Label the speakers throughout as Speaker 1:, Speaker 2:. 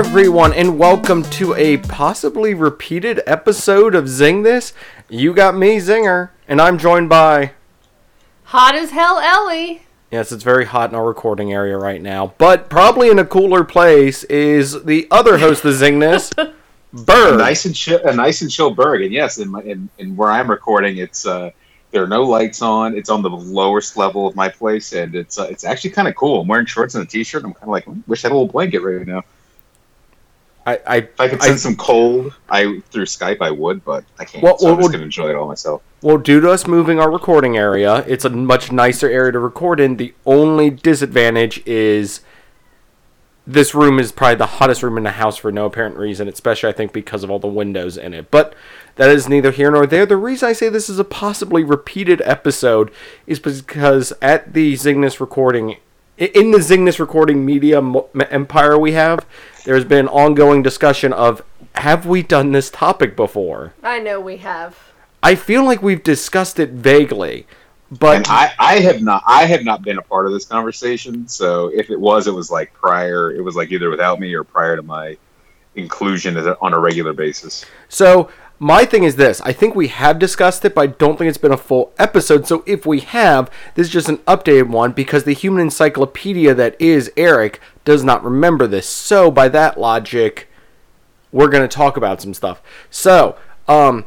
Speaker 1: everyone, and welcome to a possibly repeated episode of Zing This. You got me, Zinger, and I'm joined by.
Speaker 2: Hot as hell, Ellie.
Speaker 1: Yes, it's very hot in our recording area right now, but probably in a cooler place is the other host of Zing This,
Speaker 3: a nice and chill, a nice and chill Berg. And yes, in, my, in, in where I'm recording, it's uh, there are no lights on. It's on the lowest level of my place, and it's uh, it's actually kind of cool. I'm wearing shorts and a t-shirt. I'm kind of like, "Hmm, wish I had a little blanket right now.
Speaker 1: I, I,
Speaker 3: If I could
Speaker 1: I-
Speaker 3: send some cold, I through Skype I would, but I can't.
Speaker 1: Well,
Speaker 3: so
Speaker 1: well,
Speaker 3: I'm just gonna enjoy it all myself.
Speaker 1: Well, due to us moving our recording area, it's a much nicer area to record in. The only disadvantage is this room is probably the hottest room in the house for no apparent reason, especially I think because of all the windows in it. But that is neither here nor there. The reason I say this is a possibly repeated episode is because at the Zing This recording, i- in the Zing This recording media mo- empire we have, there's been ongoing discussion of have we done this topic before?
Speaker 2: I know we have.
Speaker 1: I feel like we've discussed it vaguely, but
Speaker 3: And I, I have not, I have not been a part of this conversation. So if it was, it was like prior. It was like either without me or prior to my inclusion on a regular basis.
Speaker 1: so my thing is this: I think we have discussed it, but I don't think it's been a full episode. So if we have, this is just an updated one because the human encyclopedia that is Eric does not remember this. So by that logic, we're going to talk about some stuff. So, um,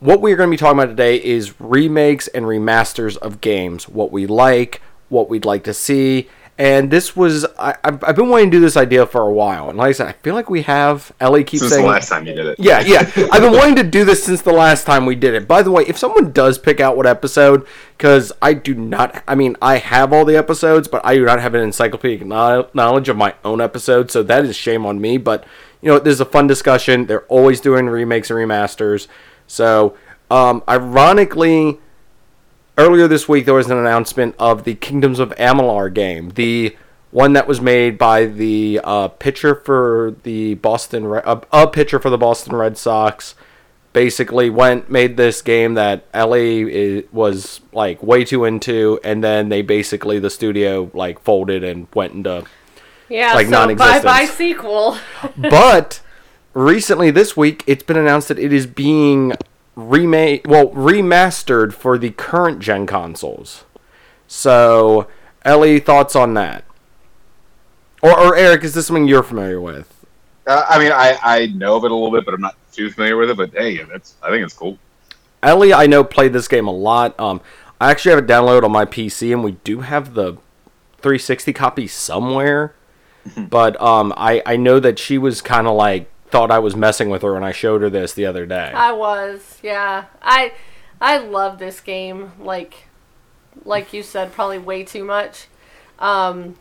Speaker 1: what we're going to be talking about today is remakes and remasters of games. What we like, what we'd like to see. And this was, I, I've, I've been wanting to do this idea for a while. And like I said, I feel like we have. Ellie keeps
Speaker 3: Since
Speaker 1: saying.
Speaker 3: the last time you did it.
Speaker 1: Yeah, yeah. I've been wanting to do this since the last time we did it. By the way, if someone does pick out what episode, because I do not, I mean, I have all the episodes, but I do not have an encyclopedic knowledge of my own episodes, so that is shame on me. But, you know, this is a fun discussion. They're always doing remakes and remasters. So, um, ironically, earlier this week there was an announcement of the Kingdoms of Amalur game, the one that was made by the uh, pitcher for the Boston, Re- uh, a pitcher for the Boston Red Sox. Basically, went made this game that Ellie i was like way too into, and then they basically the studio like folded and went into
Speaker 2: Yeah,
Speaker 1: Like
Speaker 2: so bye
Speaker 1: non-existence.
Speaker 2: bye sequel.
Speaker 1: but recently this week it's been announced that it is being remade well remastered for the current gen consoles so ellie thoughts on that or, or eric is this something you're familiar with
Speaker 3: Uh, I mean, I, I know of it a little bit, but I'm not too familiar with it. But hey, that's I think it's cool.
Speaker 1: ellie i know played this game a lot um i actually have it downloaded on my pc and we do have the 360 copy somewhere but um i i know that she was kind of like thought i was messing with her when i showed her this the other day
Speaker 2: I was, yeah. I I love this game. Like like you said, probably way too much. Um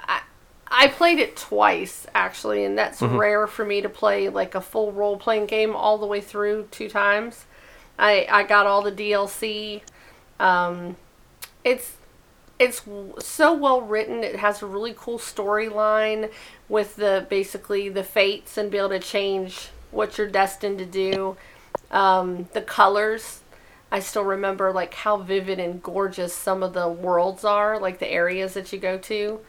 Speaker 2: I I played it twice actually, and that's rare for me to play like a full role playing game all the way through two times. I I got all the DLC. Um it's it's so well written. It has a really cool storyline with the basically the fates and be able to change what you're destined to do. Um, the colors, I still remember like how vivid and gorgeous some of the worlds are, like the areas that you go to.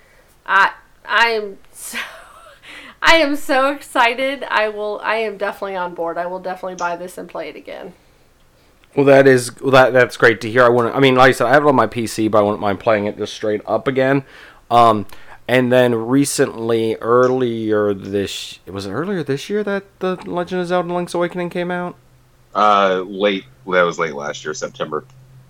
Speaker 2: I I am so I am so excited. I will. I am definitely on board. I will definitely buy this and play it again.
Speaker 1: Well, that is well, that that's great to hear. I want. I mean, like I said, I have it on my PC, but I wouldn't mind playing it just straight up again. Um, and then recently, earlier this was it earlier this year that the Legend of Zelda: Link's Awakening came out.
Speaker 3: Uh, late. That was late last year, September.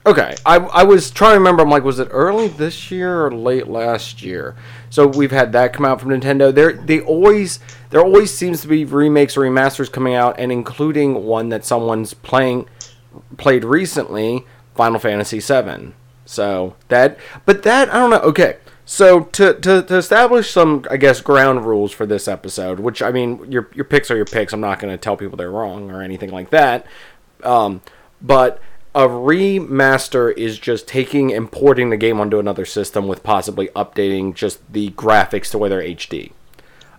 Speaker 1: Okay, I, I was trying to remember. I'm like, was it early this year or late last year? So we've had that come out from Nintendo. There, they always there always seems to be remakes or remasters coming out, and including one that someone's playing played recently, Final Fantasy VII. So that, but that I don't know. Okay, so to, to to establish some, I guess, ground rules for this episode, which I mean, your your picks are your picks. I'm not going to tell people they're wrong or anything like that. Um, but a remaster is just taking and porting the game onto another system with possibly updating just the graphics to where they're HD.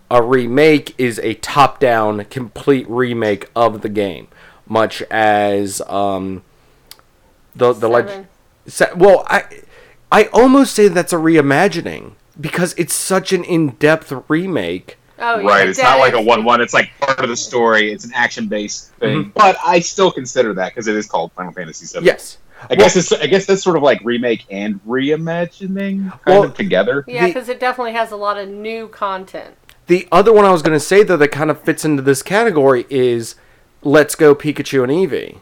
Speaker 1: A remake is a top-down, complete remake of the game, much as um, the the leg- Se- well, I I almost say that's a reimagining because it's such an in-depth remake
Speaker 2: Oh, yeah,
Speaker 3: right. It's not like a one-one. It's like part of the story. It's an action-based thing,
Speaker 1: Mm-hmm.
Speaker 3: but I still consider that because it is called Final Fantasy VII.
Speaker 1: Yes.
Speaker 3: I guess it's. I guess that's sort of like remake and reimagining kind
Speaker 1: Well,
Speaker 3: of together.
Speaker 2: Yeah, because it definitely has a lot of new content.
Speaker 1: The other one I was going to say though that kind of fits into this category is Let's Go Pikachu and Eevee.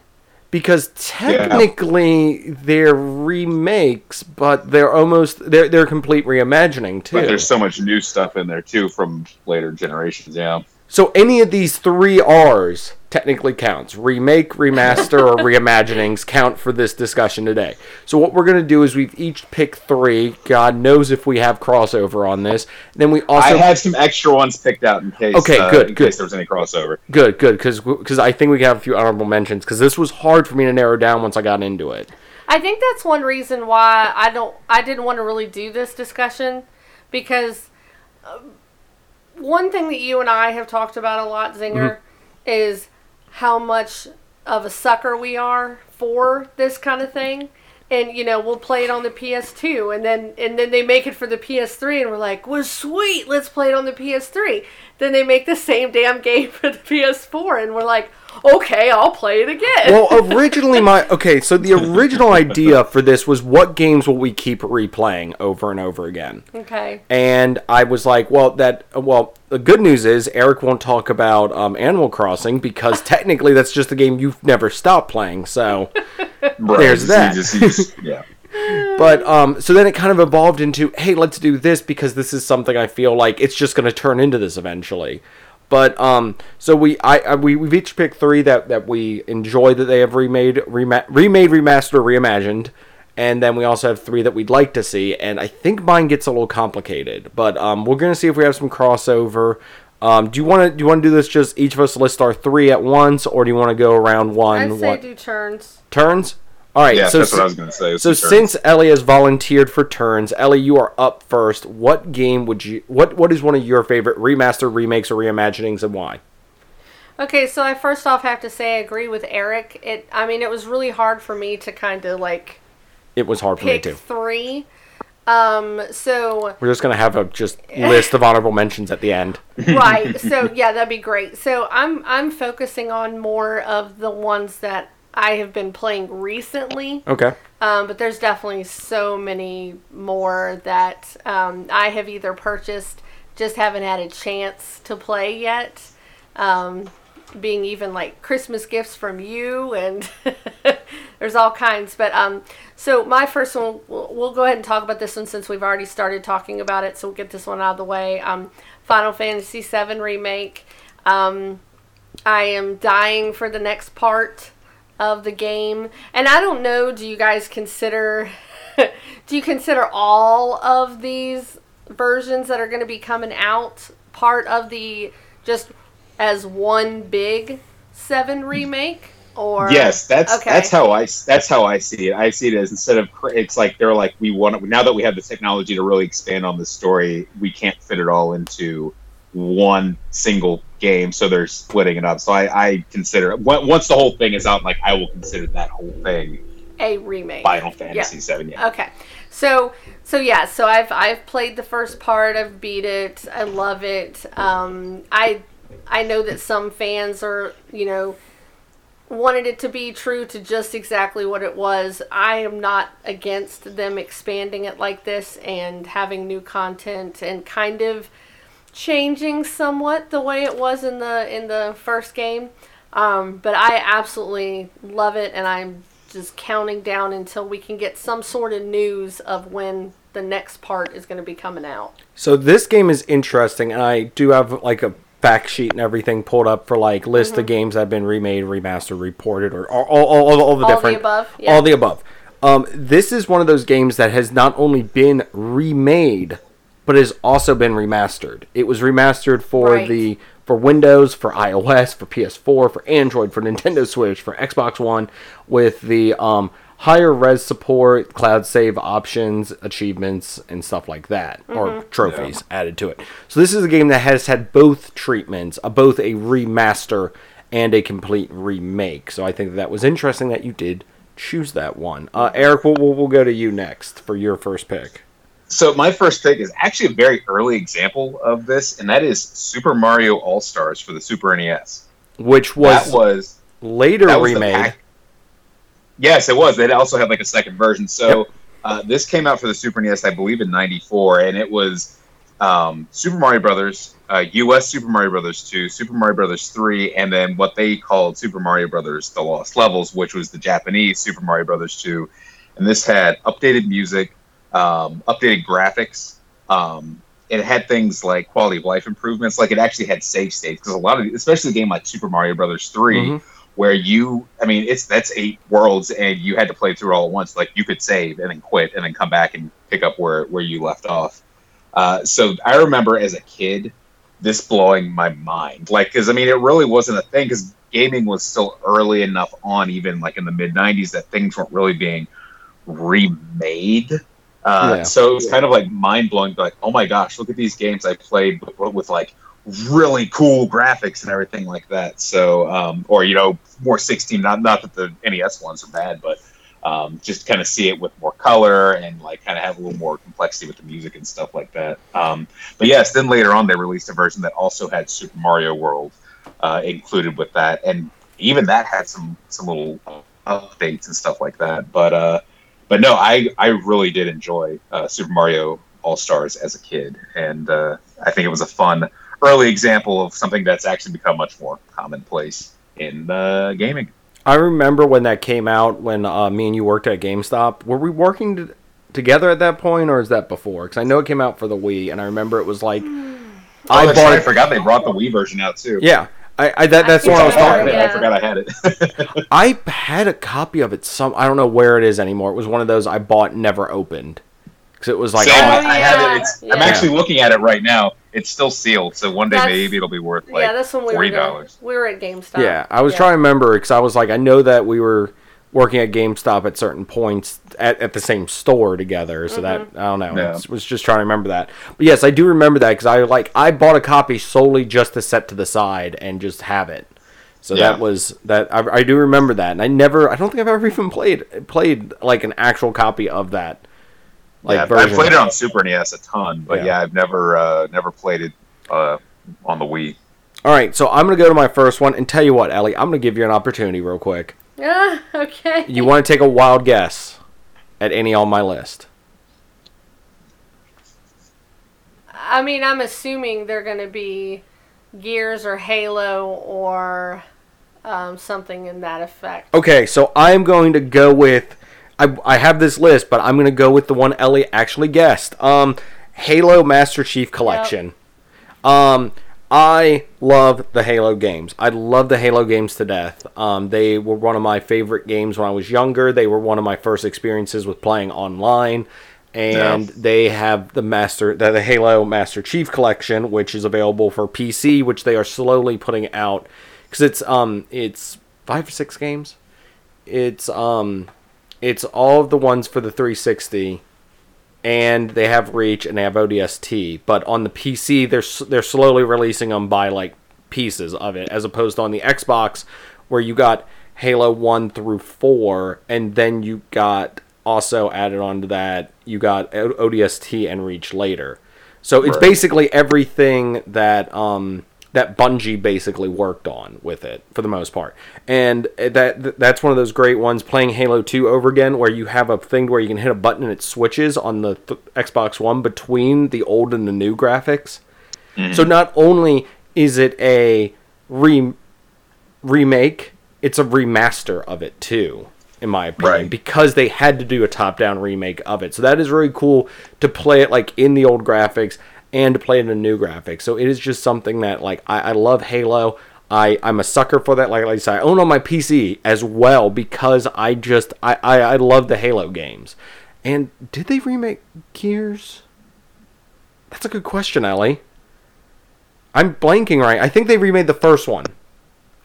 Speaker 1: Because technically they're remakes, but they're almost they're they're complete reimagining too.
Speaker 3: But there's so much new stuff in there too from later generations. Yeah.
Speaker 1: So any of these three R's technically counts. Remake, remaster, or reimaginings count for this discussion today. So what we're gonna do is we've each picked three. God knows if we have crossover on this. Then we also
Speaker 3: I had some extra ones picked out in case.
Speaker 1: Okay,
Speaker 3: uh,
Speaker 1: good,
Speaker 3: in
Speaker 1: good.
Speaker 3: case there was any crossover.
Speaker 1: good, good, because because I think we can have a few honorable mentions because this was hard for me to narrow down once I got into it.
Speaker 2: I think that's one reason why I don't I didn't want to really do this discussion because um, one thing that you and I have talked about a lot, Zinger, mm-hmm. is how much of a sucker we are for this kind of thing. And you know, we'll play it on the PS2 and then and then they make it for the PS3 and we're like, "Well, sweet, let's play it on the PS3." Then they make the same damn game for the PS4 and we're like, "Okay, I'll play it again."
Speaker 1: Well, originally my okay, so the original idea for this was what games will we keep replaying over and over again?
Speaker 2: okay.
Speaker 1: And I was like, well, that well, the good news is Eric won't talk about um, Animal Crossing because technically that's just the game you've never stopped playing. So,
Speaker 3: Right.
Speaker 1: There's
Speaker 3: You
Speaker 1: that.
Speaker 3: just- you just- yeah.
Speaker 1: but um, so then it kind of evolved into, hey, let's do this because this is something I feel like it's just going to turn into this eventually. But um, so we I, I we we've each picked three that that we enjoy that they have remade, rema- remade, remastered, reimagined. And then we also have three that we'd like to see, and I think mine gets a little complicated. But um, we're gonna see if we have some crossover. Um, do you want to do you want to do this just each of us list our three at once, or do you want to go around one
Speaker 2: I'd say
Speaker 1: what
Speaker 2: do turns.
Speaker 1: turns? All right.
Speaker 3: Yeah,
Speaker 1: so
Speaker 3: that's what I was going to say.
Speaker 1: so
Speaker 3: It's your turn.
Speaker 1: since Ellie has volunteered for turns, Ellie, you are up first. What game would you? What What is one of your favorite remaster, remakes, or reimaginings, and why?
Speaker 2: Okay, so I first off have to say I agree with Eric. It I mean it was really hard for me to kind of like
Speaker 1: It was hard for me
Speaker 2: pick
Speaker 1: too.
Speaker 2: three. Um so
Speaker 1: We're just gonna have a just list of honorable mentions at the end.
Speaker 2: right. So yeah, that'd be great. So I'm I'm focusing on more of the ones that I have been playing recently.
Speaker 1: Okay.
Speaker 2: Um, but there's definitely so many more that um, I have either purchased, just haven't had a chance to play yet. Um, being even like Christmas gifts from you, and there's all kinds. But um, so my first one, we'll, we'll go ahead and talk about this one since we've already started talking about it. So we'll get this one out of the way. Um, Final Fantasy VII remake. Um, I am dying for the next part of the game. And I don't know, do you guys consider do you consider all of these versions that are going to be coming out part of the just as one big 7 remake or
Speaker 3: Yes, that's
Speaker 2: Okay.
Speaker 3: that's how I that's how I see it. I see it as instead of it's like they're like we want now that we have the technology to really expand on the story, we can't fit it all into one single game, so they're splitting it up. So I, I consider once the whole thing is out, like I will consider that whole thing
Speaker 2: a remake.
Speaker 3: Final Fantasy Seven. Yeah.
Speaker 2: Okay. So so yeah, so I've I've played the first part, I've beat it, I love it. Um I I know that some fans are, you know, wanted it to be true to just exactly what it was. I am not against them expanding it like this and having new content and kind of changing somewhat the way it was in the in the first game. Um, but I absolutely love it, and I'm just counting down until we can get some sort of news of when the next part is going to be coming out.
Speaker 1: So this game is interesting, and I do have like a fact sheet and everything pulled up for like list
Speaker 2: Mm-hmm.
Speaker 1: of games that have been remade, remastered, reported, or all, all, all, all the
Speaker 2: All the
Speaker 1: different,
Speaker 2: above, yeah.
Speaker 1: all the above. Um, this is one of those games that has not only been remade, but it has also been remastered. It was remastered for
Speaker 2: Right.
Speaker 1: the for Windows, for iOS, for PS4, for Android, for Nintendo Switch, for Xbox One, with the um, higher res support, cloud save options, achievements, and stuff like that, or
Speaker 2: Mm-hmm.
Speaker 1: trophies added to it. So this is a game that has had both treatments, uh, both a remaster and a complete remake. So I think that, was interesting that you did choose that one. Uh, Eric, we'll, we'll go to you next for your first pick.
Speaker 3: So my first pick is actually a very early example of this, and that is Super Mario All Stars for the Super NES.
Speaker 1: which was,
Speaker 3: that was
Speaker 1: later
Speaker 3: that was
Speaker 1: remade.
Speaker 3: pack- Yes, it was. It also had like a second version. So uh, this came out for the Super NES, I believe, in '94, and it was um, Super Mario Brothers, uh, U.S. Super Mario Brothers 2, Super Mario Brothers 3, and then what they called Super Mario Brothers: The Lost Levels, which was the Japanese Super Mario Brothers 2. And this had updated music, um, updated graphics. Um, it had things like quality of life improvements. Like it actually had save states because a lot of, especially a game like Super Mario Brothers 3
Speaker 1: Mhm.
Speaker 3: where you i mean it's that's eight worlds and you had to play through all at once like you could save and then quit and then come back and pick up where where you left off uh, so i remember as a kid this blowing my mind like because i mean it really wasn't a thing because gaming was still early enough on even like in the mid 90s that things weren't really being remade uh,
Speaker 1: Yeah.
Speaker 3: so it was kind of like mind blowing like oh my gosh look at these games i played with, with like really cool graphics and everything like that. So, um, or you know, more 16. Not not that the NES ones are bad, but um, just kind of see it with more color and like kind of have a little more complexity with the music and stuff like that. Um, but yes, then later on they released a version that also had Super Mario World uh, included with that, and even that had some some little updates and stuff like that. But uh, but no, I I really did enjoy uh, Super Mario All Stars as a kid, and uh, I think it was a fun early example of something that's actually become much more commonplace in uh, gaming.
Speaker 1: I remember when that came out when uh, me and you worked at GameStop. Were we working t- together at that point, or is that before? Because I know it came out for the Wii, and I remember it was like
Speaker 3: Oh,
Speaker 1: I bought
Speaker 3: right, I
Speaker 1: it.
Speaker 3: forgot they brought the Wii version out too.
Speaker 1: Yeah, I, I that, that's
Speaker 2: I
Speaker 1: what I was
Speaker 2: think
Speaker 1: talking about.
Speaker 2: it.
Speaker 3: I forgot I had it.
Speaker 1: I had a copy of it. Some I don't know where it is anymore. It was one of those I bought never opened because it was like
Speaker 3: Same,
Speaker 1: oh,
Speaker 3: I,
Speaker 2: Oh,
Speaker 3: I have it. It's, I'm actually looking at it right now. It's still sealed, so one day
Speaker 2: That's-
Speaker 3: maybe it'll be worth like
Speaker 2: yeah, that's when we were
Speaker 3: forty
Speaker 2: there.
Speaker 3: dollars.
Speaker 2: We were at GameStop.
Speaker 1: Yeah, I was trying to remember because I was like, I know that we were working at GameStop at certain points at, at the same store together. So that I don't know.
Speaker 3: Yeah.
Speaker 1: I was just trying to remember that. But yes, I do remember that because I like I bought a copy solely just to set to the side and just have it. So
Speaker 3: Yeah.
Speaker 1: that was that. I, I do remember that, and I never. I don't think I've ever even played played like an actual copy of that. Like
Speaker 3: yeah, I
Speaker 1: version.
Speaker 3: played it on Super NES a ton, but
Speaker 1: Yeah.
Speaker 3: yeah, I've never uh, never played it uh, on the Wii.
Speaker 1: All right, so I'm gonna go to my first one and tell you what, Ellie. I'm gonna give you an opportunity real quick.
Speaker 2: Ah, okay.
Speaker 1: You want to take a wild guess at any on my list?
Speaker 2: I mean, I'm assuming they're going to be Gears or Halo or um, something in that effect.
Speaker 1: Okay, so I'm going to go with. I, I have this list, but I'm going to go with the one Ellie actually guessed. Um, Halo Master Chief Collection. Um, I love the Halo games. I love the Halo games to death. Um, they were one of my favorite games when I was younger. They were one of my first experiences with playing online. And
Speaker 3: Yeah.
Speaker 1: they have the master, the, the Halo Master Chief Collection, which is available for PC, which they are slowly putting out because it's um it's five or six games. It's um it's all of the ones for the 360 and they have Reach and they have ODST, but on the PC they're they're slowly releasing them by like pieces of it as opposed to on the Xbox where you got Halo 1 through 4 and then you got also added on to that you got ODST and Reach later. So it's
Speaker 3: Right.
Speaker 1: basically everything that um that Bungie basically worked on with it for the most part. And that that's one of those great ones playing Halo 2 over again where you have a thing where you can hit a button and it switches on the th- Xbox One between the old and the new graphics. Mm-hmm. So not only is it a re- remake, it's a remaster of it too, in my opinion,
Speaker 3: Right.
Speaker 1: because they had to do a top-down remake of it. So that is really cool to play it like in the old graphics and to play it in a new graphic. So it is just something that like I, I love Halo. I, I'm a sucker for that. Like, like I said, I own on my PC as well because I just I, I, I love the Halo games. And did they remake Gears? That's a good question, Ellie. I'm blanking right. I think they remade the first one.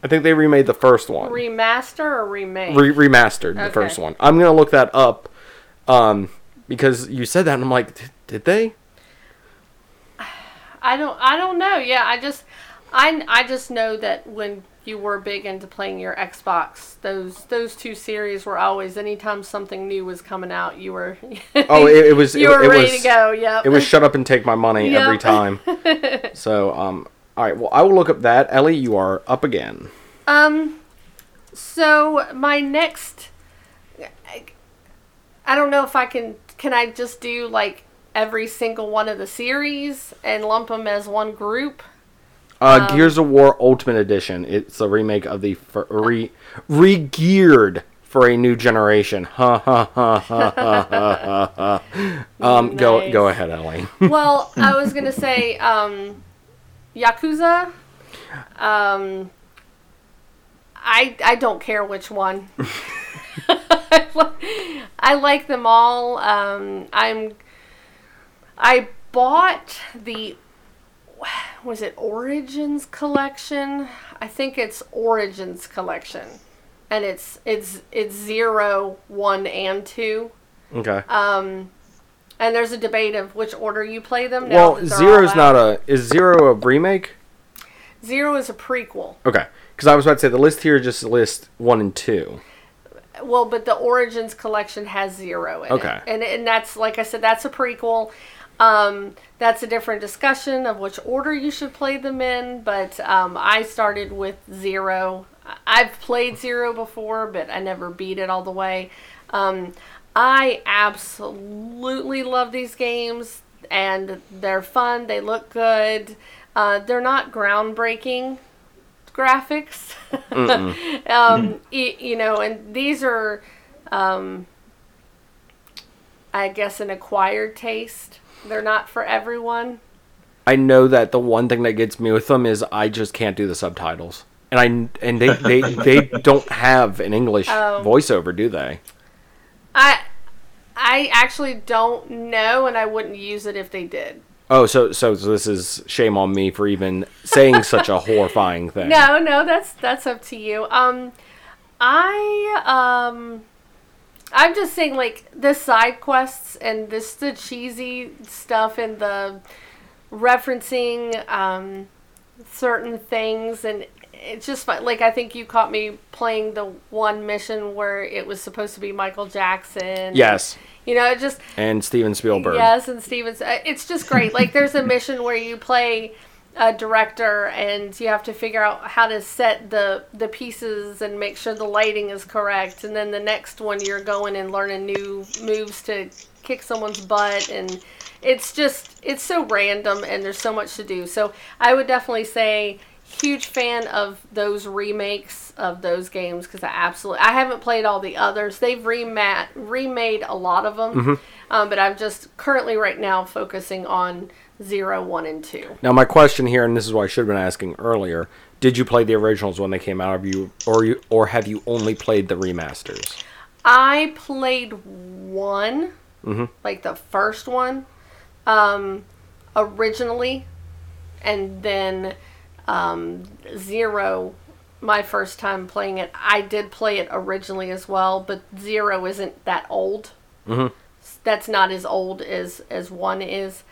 Speaker 1: I think they remade the first one.
Speaker 2: Remaster or remake?
Speaker 1: Re- remastered the
Speaker 2: Okay.
Speaker 1: first one. I'm gonna look that up, um, because you said that and I'm like, "Did- did they?
Speaker 2: I don't. I don't know. Yeah, I just. I I just know that when you were big into playing your Xbox, those those two series were always anytime something new was coming out, you were
Speaker 1: Oh, it, it was.
Speaker 2: you
Speaker 1: it,
Speaker 2: were
Speaker 1: it
Speaker 2: ready
Speaker 1: was,
Speaker 2: to go. Yep.
Speaker 1: It was shut up and take my money
Speaker 2: Yep.
Speaker 1: every time. so, um, all right. Well, I will look up that. Ellie, you are up again.
Speaker 2: Um, so my next, I, I don't know if I can. Can I just do like every single one of the series and lump them as one group?
Speaker 1: Uh,
Speaker 2: Um,
Speaker 1: Gears of War Ultimate Edition. It's a remake of the fir- re re-geared for a new generation. Ha ha ha ha ha ha ha. Um, go
Speaker 2: Nice.
Speaker 1: go ahead, Ellie.
Speaker 2: Well, I was gonna say um, Yakuza. Um, I I don't care which one. I I like them all. Um, I'm. I bought the. Was it Origins collection? I think it's Origins collection, and it's it's it's zero, one, and two.
Speaker 1: Okay.
Speaker 2: Um, and there's a debate of which order you play them.
Speaker 1: well,
Speaker 2: they're
Speaker 1: Zero's not a is Zero a remake?
Speaker 2: Zero is a prequel.
Speaker 1: Okay. Because I was about to say the list here just lists one and two.
Speaker 2: Well, but the Origins collection has zero in
Speaker 1: Okay.
Speaker 2: it, and and that's like I said, that's a prequel. Um, that's a different discussion of which order you should play them in. But um, I started with zero. I've played zero before, but I never beat it all the way. Um, I absolutely love these games, and they're fun. They look good. Uh, they're not groundbreaking graphics. um, you know, and these are, um, I guess, an acquired taste. They're not for everyone.
Speaker 1: I know that the one thing that gets me with them is I just can't do the subtitles. And I and they they, they don't have an English
Speaker 2: Oh.
Speaker 1: voiceover, do they?
Speaker 2: I, I actually don't know, and I wouldn't use it if they did.
Speaker 1: Oh, so so, so this is shame on me for even saying such a horrifying thing.
Speaker 2: No, no, that's that's up to you. Um, I um, I'm just saying like the side quests and this the cheesy stuff and the referencing um certain things and it's just fun. like I think you caught me playing the one mission where it was supposed to be Michael Jackson.
Speaker 1: Yes,
Speaker 2: you know, it just
Speaker 1: and Steven Spielberg.
Speaker 2: Yes, and Stevens. uh, It's just great. Like there's a mission where you play a director and you have to figure out how to set the the pieces and make sure the lighting is correct. And then the next one you're going and learning new moves to kick someone's butt and it's just it's so random and there's so much to do. So I would definitely say huge fan of those remakes of those games because I absolutely I haven't played all the others. They've remat remade a lot of them, um, but I'm just currently right now focusing on zero, one, and two.
Speaker 1: Now my question here, and this is what I should have been asking earlier: Did you play the originals when they came out? Have you, or you, or have you only played the remasters?
Speaker 2: I played one, like the first one, um, originally, and then um, zero. My first time playing it, I did play it originally as well, but zero isn't that old.
Speaker 1: Mhm.
Speaker 2: That's not as old as as one is.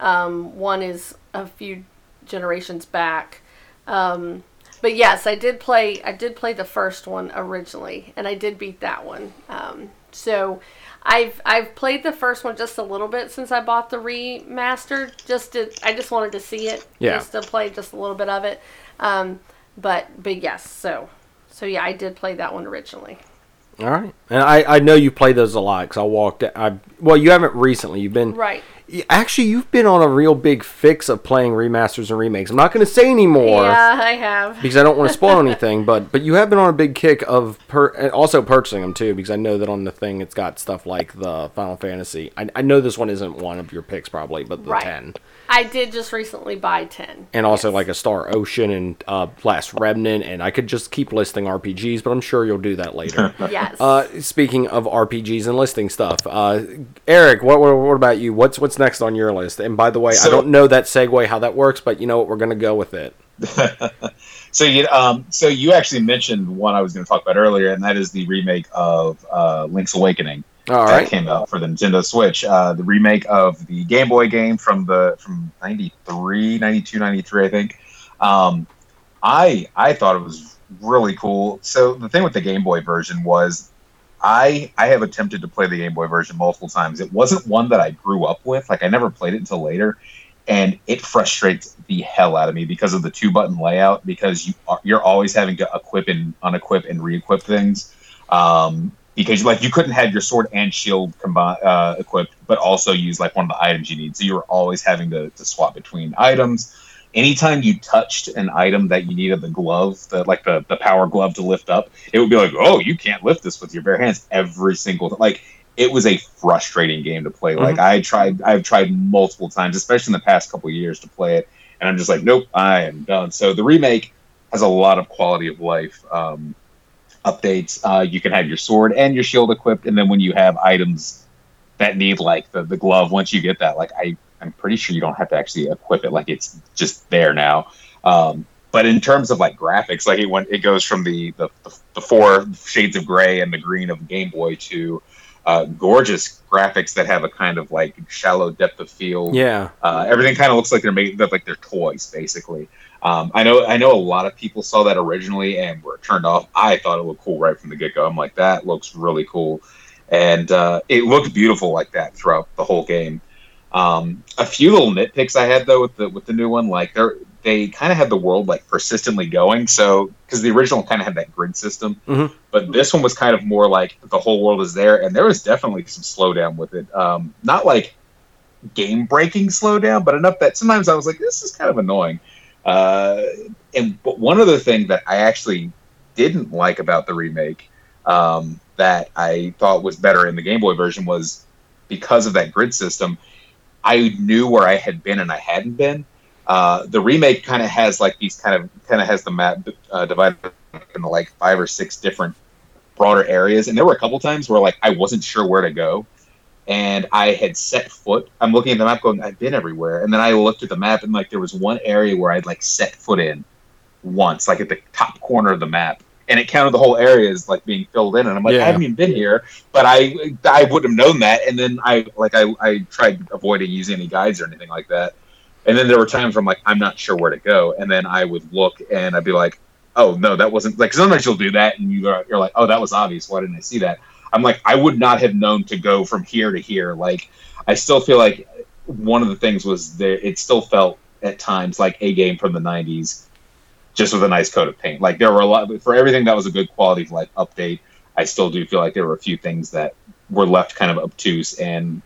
Speaker 2: Um, one is a few generations back. Um, but yes, I did play. I did play the first one originally, and I did beat that one. Um, so I've I've played the first one just a little bit since I bought the remastered. Just to I just wanted to see it.
Speaker 1: Yeah.
Speaker 2: Just to play just a little bit of it. Um, but but yes, so so yeah, I did play that one originally.
Speaker 1: All right, and I, I know you play those a lot because I walked. I well, you haven't recently. You've been
Speaker 2: Right.
Speaker 1: Actually, you've been on a real big fix of playing remasters and remakes. I'm not going to say anymore.
Speaker 2: Yeah, I have.
Speaker 1: because I don't want to spoil anything. But but you have been on a big kick of per also purchasing them too because I know that on the thing it's got stuff like the Final Fantasy. I, I know this one isn't one of your picks probably, but the
Speaker 2: Right.
Speaker 1: ten
Speaker 2: I did just recently buy ten.
Speaker 1: and also
Speaker 2: Yes.
Speaker 1: like a Star Ocean and uh, Last Remnant and I could just keep listing RPGs, but I'm sure you'll do that later.
Speaker 2: yes.
Speaker 1: uh, speaking of RPGs and listing stuff, uh, Eric, what, what what about you? What's what's next on your list? And by the way, I don't know that segue how that works, but you know what? We're gonna go with it.
Speaker 3: So you um so you actually mentioned one I was going to talk about earlier, and that is the remake of uh, Link's Awakening
Speaker 1: All
Speaker 3: that
Speaker 1: right.
Speaker 3: came out for the Nintendo Switch. Uh, the remake of the Game Boy game from the from 93, 92, 93, I think. Um, I I thought it was really cool. So the thing with the Game Boy version was I I have attempted to play the Game Boy version multiple times. It wasn't one that I grew up with. Like I never played it until later, and it frustrates the hell out of me because of the two button layout. Because you are, you're always having to equip and unequip and re-equip things. Um, because like you couldn't have your sword and shield combined uh, equipped, but also use like one of the items you need. So you were always having to, to swap between items anytime you touched an item that you needed the glove, the, like the, the power glove to lift up, it would be like, oh, you can't lift this with your bare hands every single time. Like it was a frustrating game to play. Mm-hmm. Like I tried, I've tried multiple times, especially in the past couple years, to play it, and I'm just like, nope, I am done. So the remake has a lot of quality of life um, updates. Uh, you can have your sword and your shield equipped, and then when you have items that need like the, the glove, once you get that, like I I'm pretty sure you don't have to actually equip it; like it's just there now. Um, but in terms of like graphics, like it went, it goes from the, the the four shades of gray and the green of Game Boy to uh, gorgeous graphics that have a kind of like shallow depth of field.
Speaker 1: Yeah,
Speaker 3: uh, everything kind of looks like they're made like they're toys basically. Um, I know I know a lot of people saw that originally and were turned off. I thought it looked cool right from the get go. I'm like that looks really cool, and uh, it looked beautiful like that throughout the whole game. Um, a few little nitpicks I had though with the with the new one, like they're they kind of had the world like persistently going. So because the original kind of had that grid system,
Speaker 1: mm-hmm.
Speaker 3: but this one was kind of more like the whole world is there, and there was definitely some slowdown with it. Um, not like game breaking slowdown, but enough that sometimes I was like, this is kind of annoying. Uh, and but one other thing that I actually didn't like about the remake um, that I thought was better in the Game Boy version was because of that grid system I knew where I had been and I hadn't been. Uh, the remake kind of has like these kind of kind of has the map uh, divided into like five or six different broader areas, and there were a couple times where like I wasn't sure where to go, and I had set foot. I'm looking at the map, going, I've been everywhere, and then I looked at the map, and like there was one area where I'd like set foot in once, like at the top corner of the map, and it counted the whole area as like being filled in. And I'm like, yeah. I haven't even been here, but I I wouldn't have known that. And then I like I, I tried avoiding using any guides or anything like that. And then there were times where I'm like, I'm not sure where to go, and then I would look and I'd be like, oh no, that wasn't like. Sometimes you'll do that, and you're you're like, oh, that was obvious. Why didn't I see that? I'm like, I would not have known to go from here to here. Like, I still feel like one of the things was there. It still felt at times like a game from the '90s just with a nice coat of paint. Like there were a lot for everything that was a good quality of life update. I still do feel like there were a few things that were left kind of obtuse and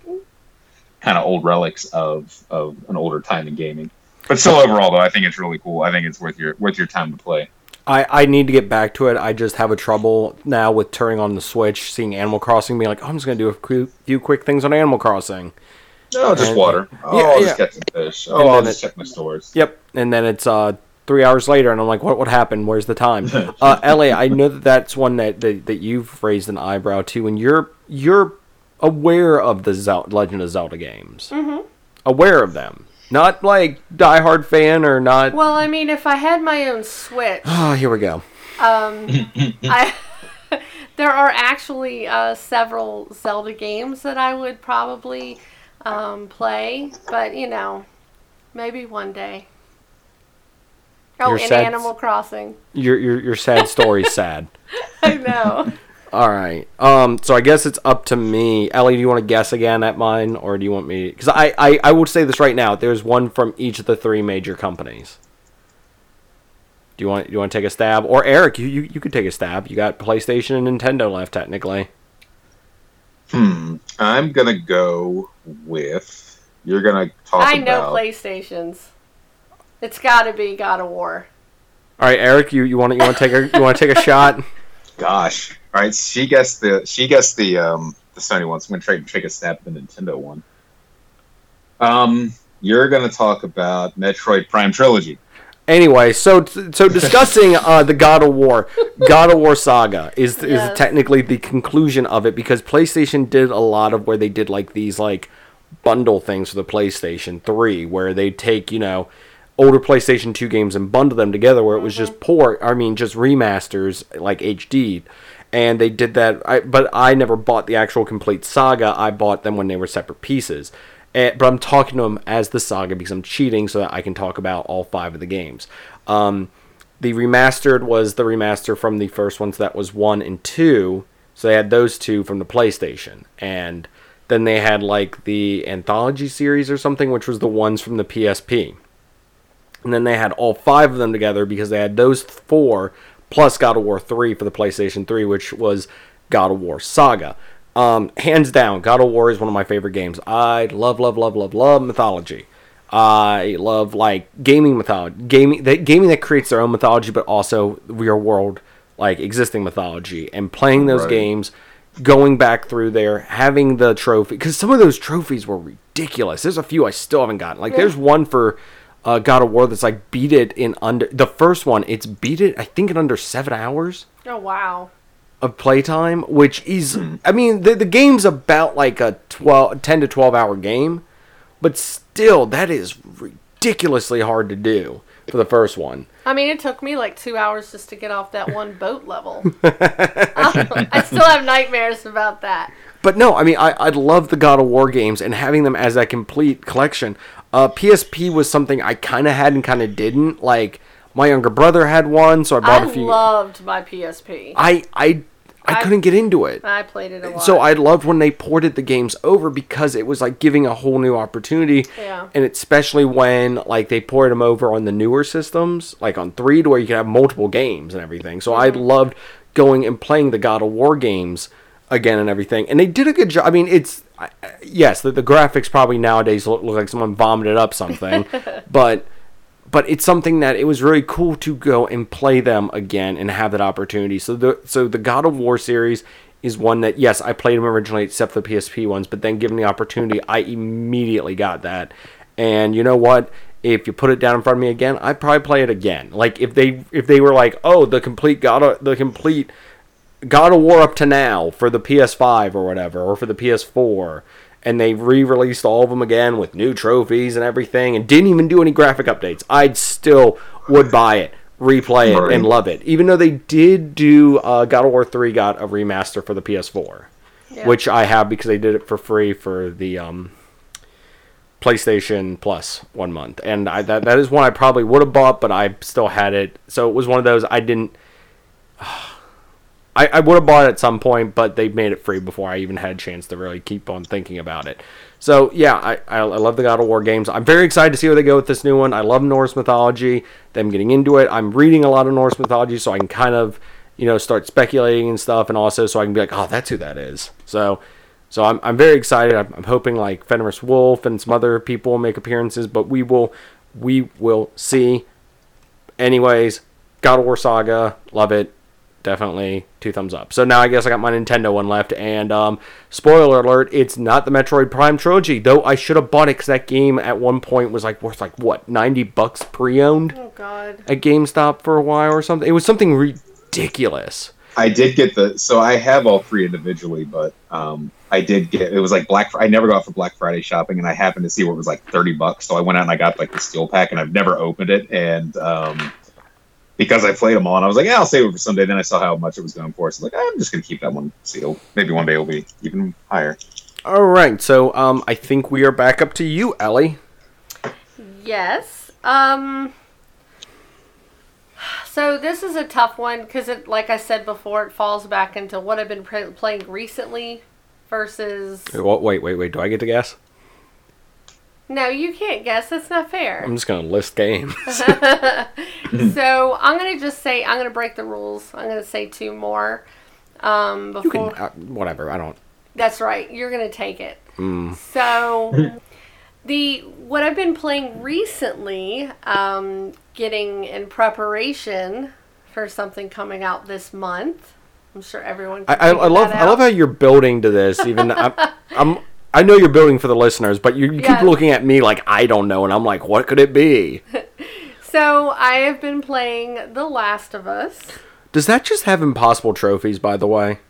Speaker 3: kind of old relics of of an older time in gaming. But still, overall, though, I think it's really cool. I think it's worth your worth your time to play.
Speaker 1: I, I need to get back to it. I just have a trouble now with turning on the Switch, seeing Animal Crossing, being like, oh, I'm just gonna do a few quick things on Animal Crossing.
Speaker 3: Oh, just and, water. Oh, yeah, I'll yeah. just catch some fish. Oh, I'll just it, check my stores.
Speaker 1: Yep, and then it's uh, three hours later, and I'm like, what what happened? Where's the time? uh, Ellie, I know that that's one that, that that you've raised an eyebrow to, and you're you're aware of the Zelda, Legend of Zelda games,
Speaker 2: mm-hmm.
Speaker 1: aware of them. Not like diehard fan or not.
Speaker 2: Well, I mean, if I had my own Switch.
Speaker 1: Oh, here we go.
Speaker 2: Um, I there are actually uh, several Zelda games that I would probably um, play, but you know, maybe one day. Oh, your in sad, Animal Crossing.
Speaker 1: Your your your sad story's sad.
Speaker 2: I know.
Speaker 1: All right. Um. So I guess it's up to me. Ellie, do you want to guess again at mine, or do you want me? Because I, I I would say this right now. There's one from each of the three major companies. Do you want do you want to take a stab, or Eric? You, you you could take a stab. You got PlayStation and Nintendo left technically.
Speaker 3: Hmm. I'm gonna go with. You're gonna talk. I
Speaker 2: know PlayStations. It's got to be God of War.
Speaker 1: All right, Eric, you you want you want to take a you want to take a shot?
Speaker 3: Gosh, all right. She guessed the she guessed the um the Sony one. So I'm gonna try to take a stab at the Nintendo one. Um, you're gonna talk about Metroid Prime Trilogy.
Speaker 1: Anyway, so so discussing uh, the God of War, God of War saga is yes. is technically the conclusion of it because PlayStation did a lot of where they did like these like bundle things for the PlayStation 3 where they take, you know, older PlayStation 2 games and bundle them together where it was just port, I mean, just remasters like HD. And they did that, I, but I never bought the actual complete saga. I bought them when they were separate pieces. And, but I'm talking to them as the saga because I'm cheating so that I can talk about all five of the games. Um, the remastered was the remaster from the first ones that was one and two. So they had those two from the PlayStation, and then they had like the anthology series or something, which was the ones from the PSP. And then they had all five of them together because they had those four plus God of War 3 for the PlayStation 3, which was God of War Saga. Um, hands down, God of War is one of my favorite games. I love, love, love, love, love mythology. I love like gaming mythology, gaming that gaming that creates their own mythology, but also real world like existing mythology, and playing those
Speaker 3: Right.
Speaker 1: games, going back through there, having the trophy because some of those trophies were ridiculous. There's a few I still haven't gotten. Like there's one for uh, God of War that's like beat it in under the first one. It's beat it I think in under seven hours
Speaker 2: Oh wow.
Speaker 1: of playtime, which is, I mean, the, the game's about like a 12, 10 to 12 hour game, but still, that is ridiculously hard to do for the first one.
Speaker 2: I mean, it took me like two hours just to get off that one boat level. I still have nightmares about that.
Speaker 1: But no, I mean, I, I love the God of War games and having them as that complete collection. Uh, PSP was something I kind of had and kind of didn't. Like, my younger brother had one, so I bought
Speaker 2: I
Speaker 1: a few.
Speaker 2: I loved my PSP.
Speaker 1: I, I, I
Speaker 2: I-
Speaker 1: couldn't get into it.
Speaker 2: I played it a lot.
Speaker 1: So I loved when they ported the games over because it was like giving a whole new opportunity.
Speaker 2: Yeah.
Speaker 1: And especially when like they ported them over on the newer systems, like on three, to where you could have multiple games and everything. So I loved going and playing the God of War games again and everything. And they did a good job. I mean, it's I- yes, the, the graphics probably nowadays look, look like someone vomited up something, but but it's something that it was really cool to go and play them again and have that opportunity. So the so the God of War series is one that yes, I played them originally except for the PSP ones, but then given the opportunity, I immediately got that. And you know what? If you put it down in front of me again, I'd probably play it again. Like if they if they were like, "Oh, the complete God of, the complete God of War up to now for the PS5 or whatever, or for the PS4, and they re-released all of them again with new trophies and everything, and didn't even do any graphic updates, I'd still would buy it, replay it, and love it. Even though they did do uh, God of War 3 got a remaster for the PS4,
Speaker 2: Yeah.
Speaker 1: which I have because they did it for free for the um, PlayStation Plus one month, and I, that that is one I probably would have bought, but I still had it. So it was one of those I didn't. I, I would have bought it at some point, but they made it free before I even had a chance to really keep on thinking about it. So yeah, I, I, love the God of War games. I'm very excited to see where they go with this new one. I love Norse mythology. Them getting into it. I'm reading a lot of Norse mythology, so I can kind of you know start speculating and stuff, and also so I can be like, oh, that's who that is. So so I'm, I'm very excited. I'm, I'm hoping like Fenris Wolf and some other people will make appearances, but we will we will see. Anyways, God of War Saga, love it. Definitely two thumbs up. So now I guess I got my Nintendo one left, and um, spoiler alert, it's not the Metroid Prime trilogy. Though I should have bought it because that game at one point was like worth like what ninety bucks pre-owned
Speaker 2: oh God.
Speaker 1: at GameStop for a while or something. It was something ridiculous.
Speaker 3: I did get the so I have all three individually, but um, I did get it was like Black. I never got for Black Friday shopping, and I happened to see where it was like thirty bucks. So I went out and I got like the steel pack, and I've never opened it. And um, because I played them all, and I was like, yeah, I'll save it for someday. Then I saw how much it was going for, so I was like, I'm just gonna keep that one sealed. Maybe one day it'll be even higher.
Speaker 1: All right, so um, I think we are back up to you, Ellie.
Speaker 2: Yes. Um. So this is a tough one because it, like I said before, it falls back into what I've been pre- playing recently versus.
Speaker 1: Wait, wait, wait, wait. Do I get to guess?
Speaker 2: No, you can't guess. That's not fair.
Speaker 1: I'm just gonna list games.
Speaker 2: so I'm gonna just say I'm gonna break the rules. I'm gonna say two more. Um,
Speaker 1: You
Speaker 2: before
Speaker 1: can, uh, whatever. I don't.
Speaker 2: that's right. You're gonna take it.
Speaker 1: Mm.
Speaker 2: So the what I've been playing recently, um, getting in preparation for something coming out this month. I'm sure everyone.
Speaker 1: I,
Speaker 2: Can
Speaker 1: I, I love. I love how you're building to this. Even I'm, I'm. I know you're building for the listeners, but you, you
Speaker 2: Yeah.
Speaker 1: keep looking at me like I don't know, and I'm like, what could it be?
Speaker 2: So I have been playing The Last of Us.
Speaker 1: Does that just have impossible trophies? By the way,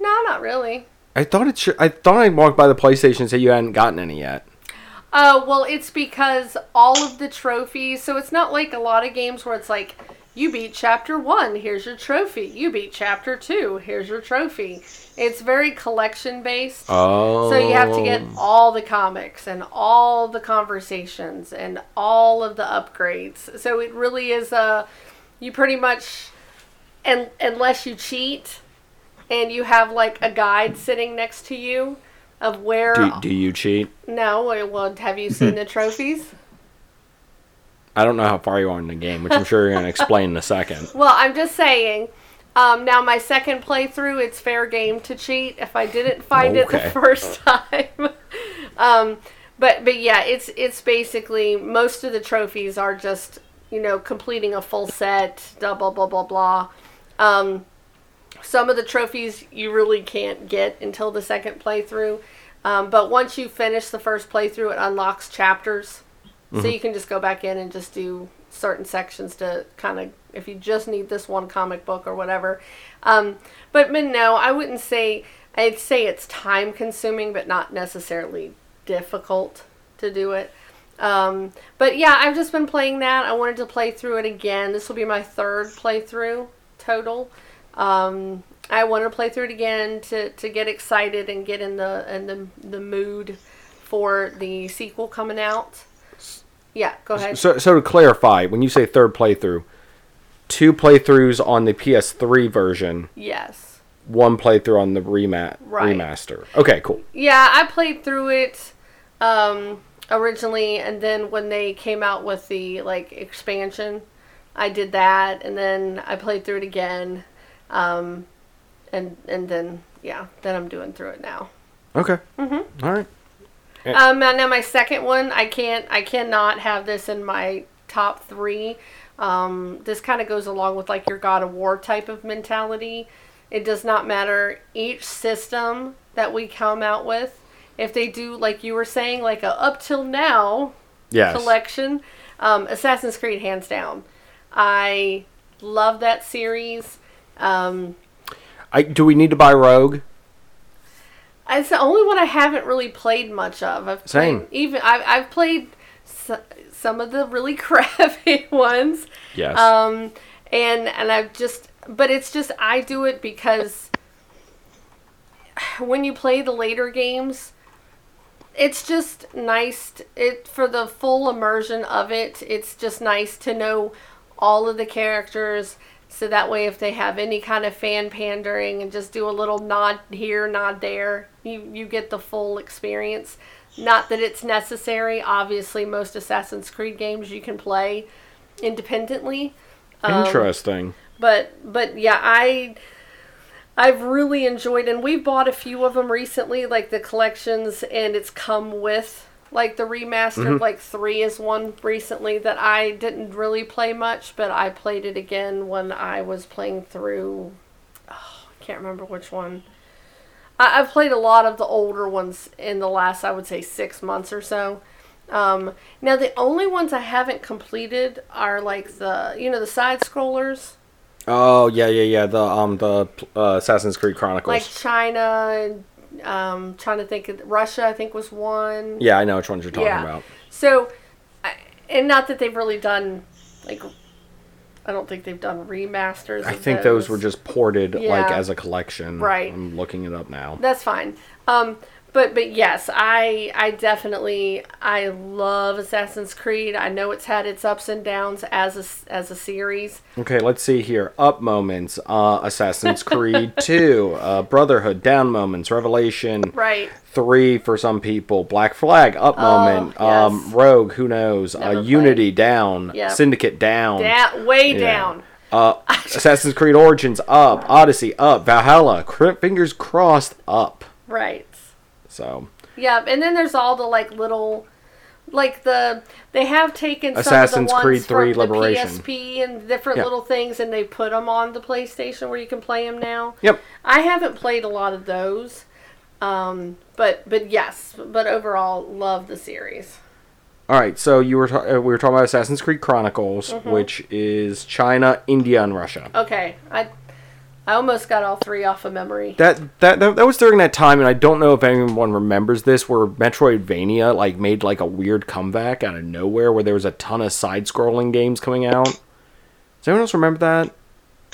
Speaker 2: No, not really.
Speaker 1: I thought it. Should, I thought I walked by the PlayStation and said you hadn't gotten any yet.
Speaker 2: Uh, well, it's because all of the trophies. So it's not like a lot of games where it's like you beat chapter one, here's your trophy. You beat chapter two, here's your trophy. It's very collection based.
Speaker 1: Oh.
Speaker 2: So you have to get oh. all the comics and all the conversations and all of the upgrades. So it really is a you pretty much and unless you cheat and you have like a guide sitting next to you of where
Speaker 1: Do, do you cheat?
Speaker 2: no well have you seen the trophies
Speaker 1: I don't know how far you are in the game, which I'm sure you're going to explain in a second.
Speaker 2: well i'm just saying um, now my second playthrough it's fair game to cheat if i didn't find it the first time. Um, but but yeah it's it's basically most of the trophies are just you know completing a full set blah blah blah blah blah. Um, some of the trophies you really can't get until the second playthrough. Um, but once you finish the first playthrough it unlocks chapters so you can just go back in and just do certain sections to kind of if you just need this one comic book or whatever. Um, but but no i wouldn't say i'd say it's time consuming but not necessarily difficult to do it. Um, but yeah i've just been playing that. I wanted to play through it again. This will be my third playthrough total. Um, I want to play through it again to, to get excited and get in the in the the mood for the sequel coming out. Yeah, go ahead.
Speaker 1: So, so to clarify, when you say third playthrough, two playthroughs on the PS3 version,
Speaker 2: yes.
Speaker 1: one playthrough on the remat
Speaker 2: Right.
Speaker 1: remaster. Okay, cool.
Speaker 2: Yeah, I played through it um, originally, and then when they came out with the like expansion, I did that, and then I played through it again, um, and and then yeah, then I'm doing through it now.
Speaker 1: Okay. Mm-hmm. All right.
Speaker 2: Um, now, my second one, I can't, I cannot have this in my top three. Um, this kind of goes along with like your God of War type of mentality. It does not matter each system that we come out with. If they do, like you were saying, like a up till now
Speaker 1: Yes.
Speaker 2: collection, um, Assassin's Creed hands down. I love that series. Um,
Speaker 1: I, do we need to buy Rogue?
Speaker 2: It's the only one I haven't really played much of. I've
Speaker 1: Same.
Speaker 2: Played, even I've I've played s- some of the really crappy ones.
Speaker 1: Yes.
Speaker 2: Um, and and I've just, but it's just I do it because when you play the later games, it's just nice. It for the full immersion of it. It's just nice to know all of the characters. So that way, if they have any kind of fan pandering and just do a little nod here, nod there, you you get the full experience. Not that it's necessary. Obviously, most Assassin's Creed games you can play independently. Um,
Speaker 1: Interesting.
Speaker 2: but but yeah, I I've really enjoyed and we've bought a few of them recently, like the collections, and it's come with like the remastered. Like three is one recently that I didn't really play much, but I played it again when I was playing through. Oh, I can't remember which one. I, I've played a lot of the older ones in the last, I would say, six months or so. Um, now the only ones I haven't completed are like the you know the side scrollers
Speaker 1: oh yeah, yeah, yeah. The um the uh, Assassin's Creed Chronicles.
Speaker 2: like China and um, trying to think of Russia I think was one.
Speaker 1: yeah, I know which ones you're talking
Speaker 2: Yeah.
Speaker 1: about.
Speaker 2: So, and not that they've really done like I don't think they've done remasters.
Speaker 1: I think those were just ported like as a collection.
Speaker 2: Right.
Speaker 1: I'm looking it up now.
Speaker 2: That's fine. Um, but but yes, I I definitely I love Assassin's Creed. I know it's had its ups and downs as a as a series.
Speaker 1: Okay, let's see here. Up moments. Uh, Assassin's Creed 2. Uh, Brotherhood. Down moments. Revelation.
Speaker 2: Right.
Speaker 1: 3 for some people. Black Flag. Up moment.
Speaker 2: Oh, yes.
Speaker 1: Um, Rogue. Who knows? Uh. Unity. Down.
Speaker 2: Yep.
Speaker 1: Syndicate. Down.
Speaker 2: Da- way
Speaker 1: Yeah.
Speaker 2: down.
Speaker 1: Uh, Assassin's Creed Origins. Up. Odyssey. Up. Valhalla. Fingers crossed. Up.
Speaker 2: Right.
Speaker 1: So.
Speaker 2: Yeah, and then there's all the like little, like the they have taken
Speaker 1: Assassin's
Speaker 2: some of the
Speaker 1: Creed
Speaker 2: ones
Speaker 1: 3
Speaker 2: from
Speaker 1: Liberation.
Speaker 2: the PSP and different little things, and they put them on the PlayStation where you can play them now.
Speaker 1: Yep.
Speaker 2: I haven't played a lot of those, um, but but yes, but overall love the series.
Speaker 1: All right, so you were ta- uh, we were talking about Assassin's Creed Chronicles,
Speaker 2: Mm-hmm.
Speaker 1: which is China, India, and Russia.
Speaker 2: Okay, I I almost got all three off of memory.
Speaker 1: That, that that that was during that time, and I don't know if anyone remembers this, where Metroidvania like made like a weird comeback out of nowhere, where there was a ton of side-scrolling games coming out. Does anyone else remember that?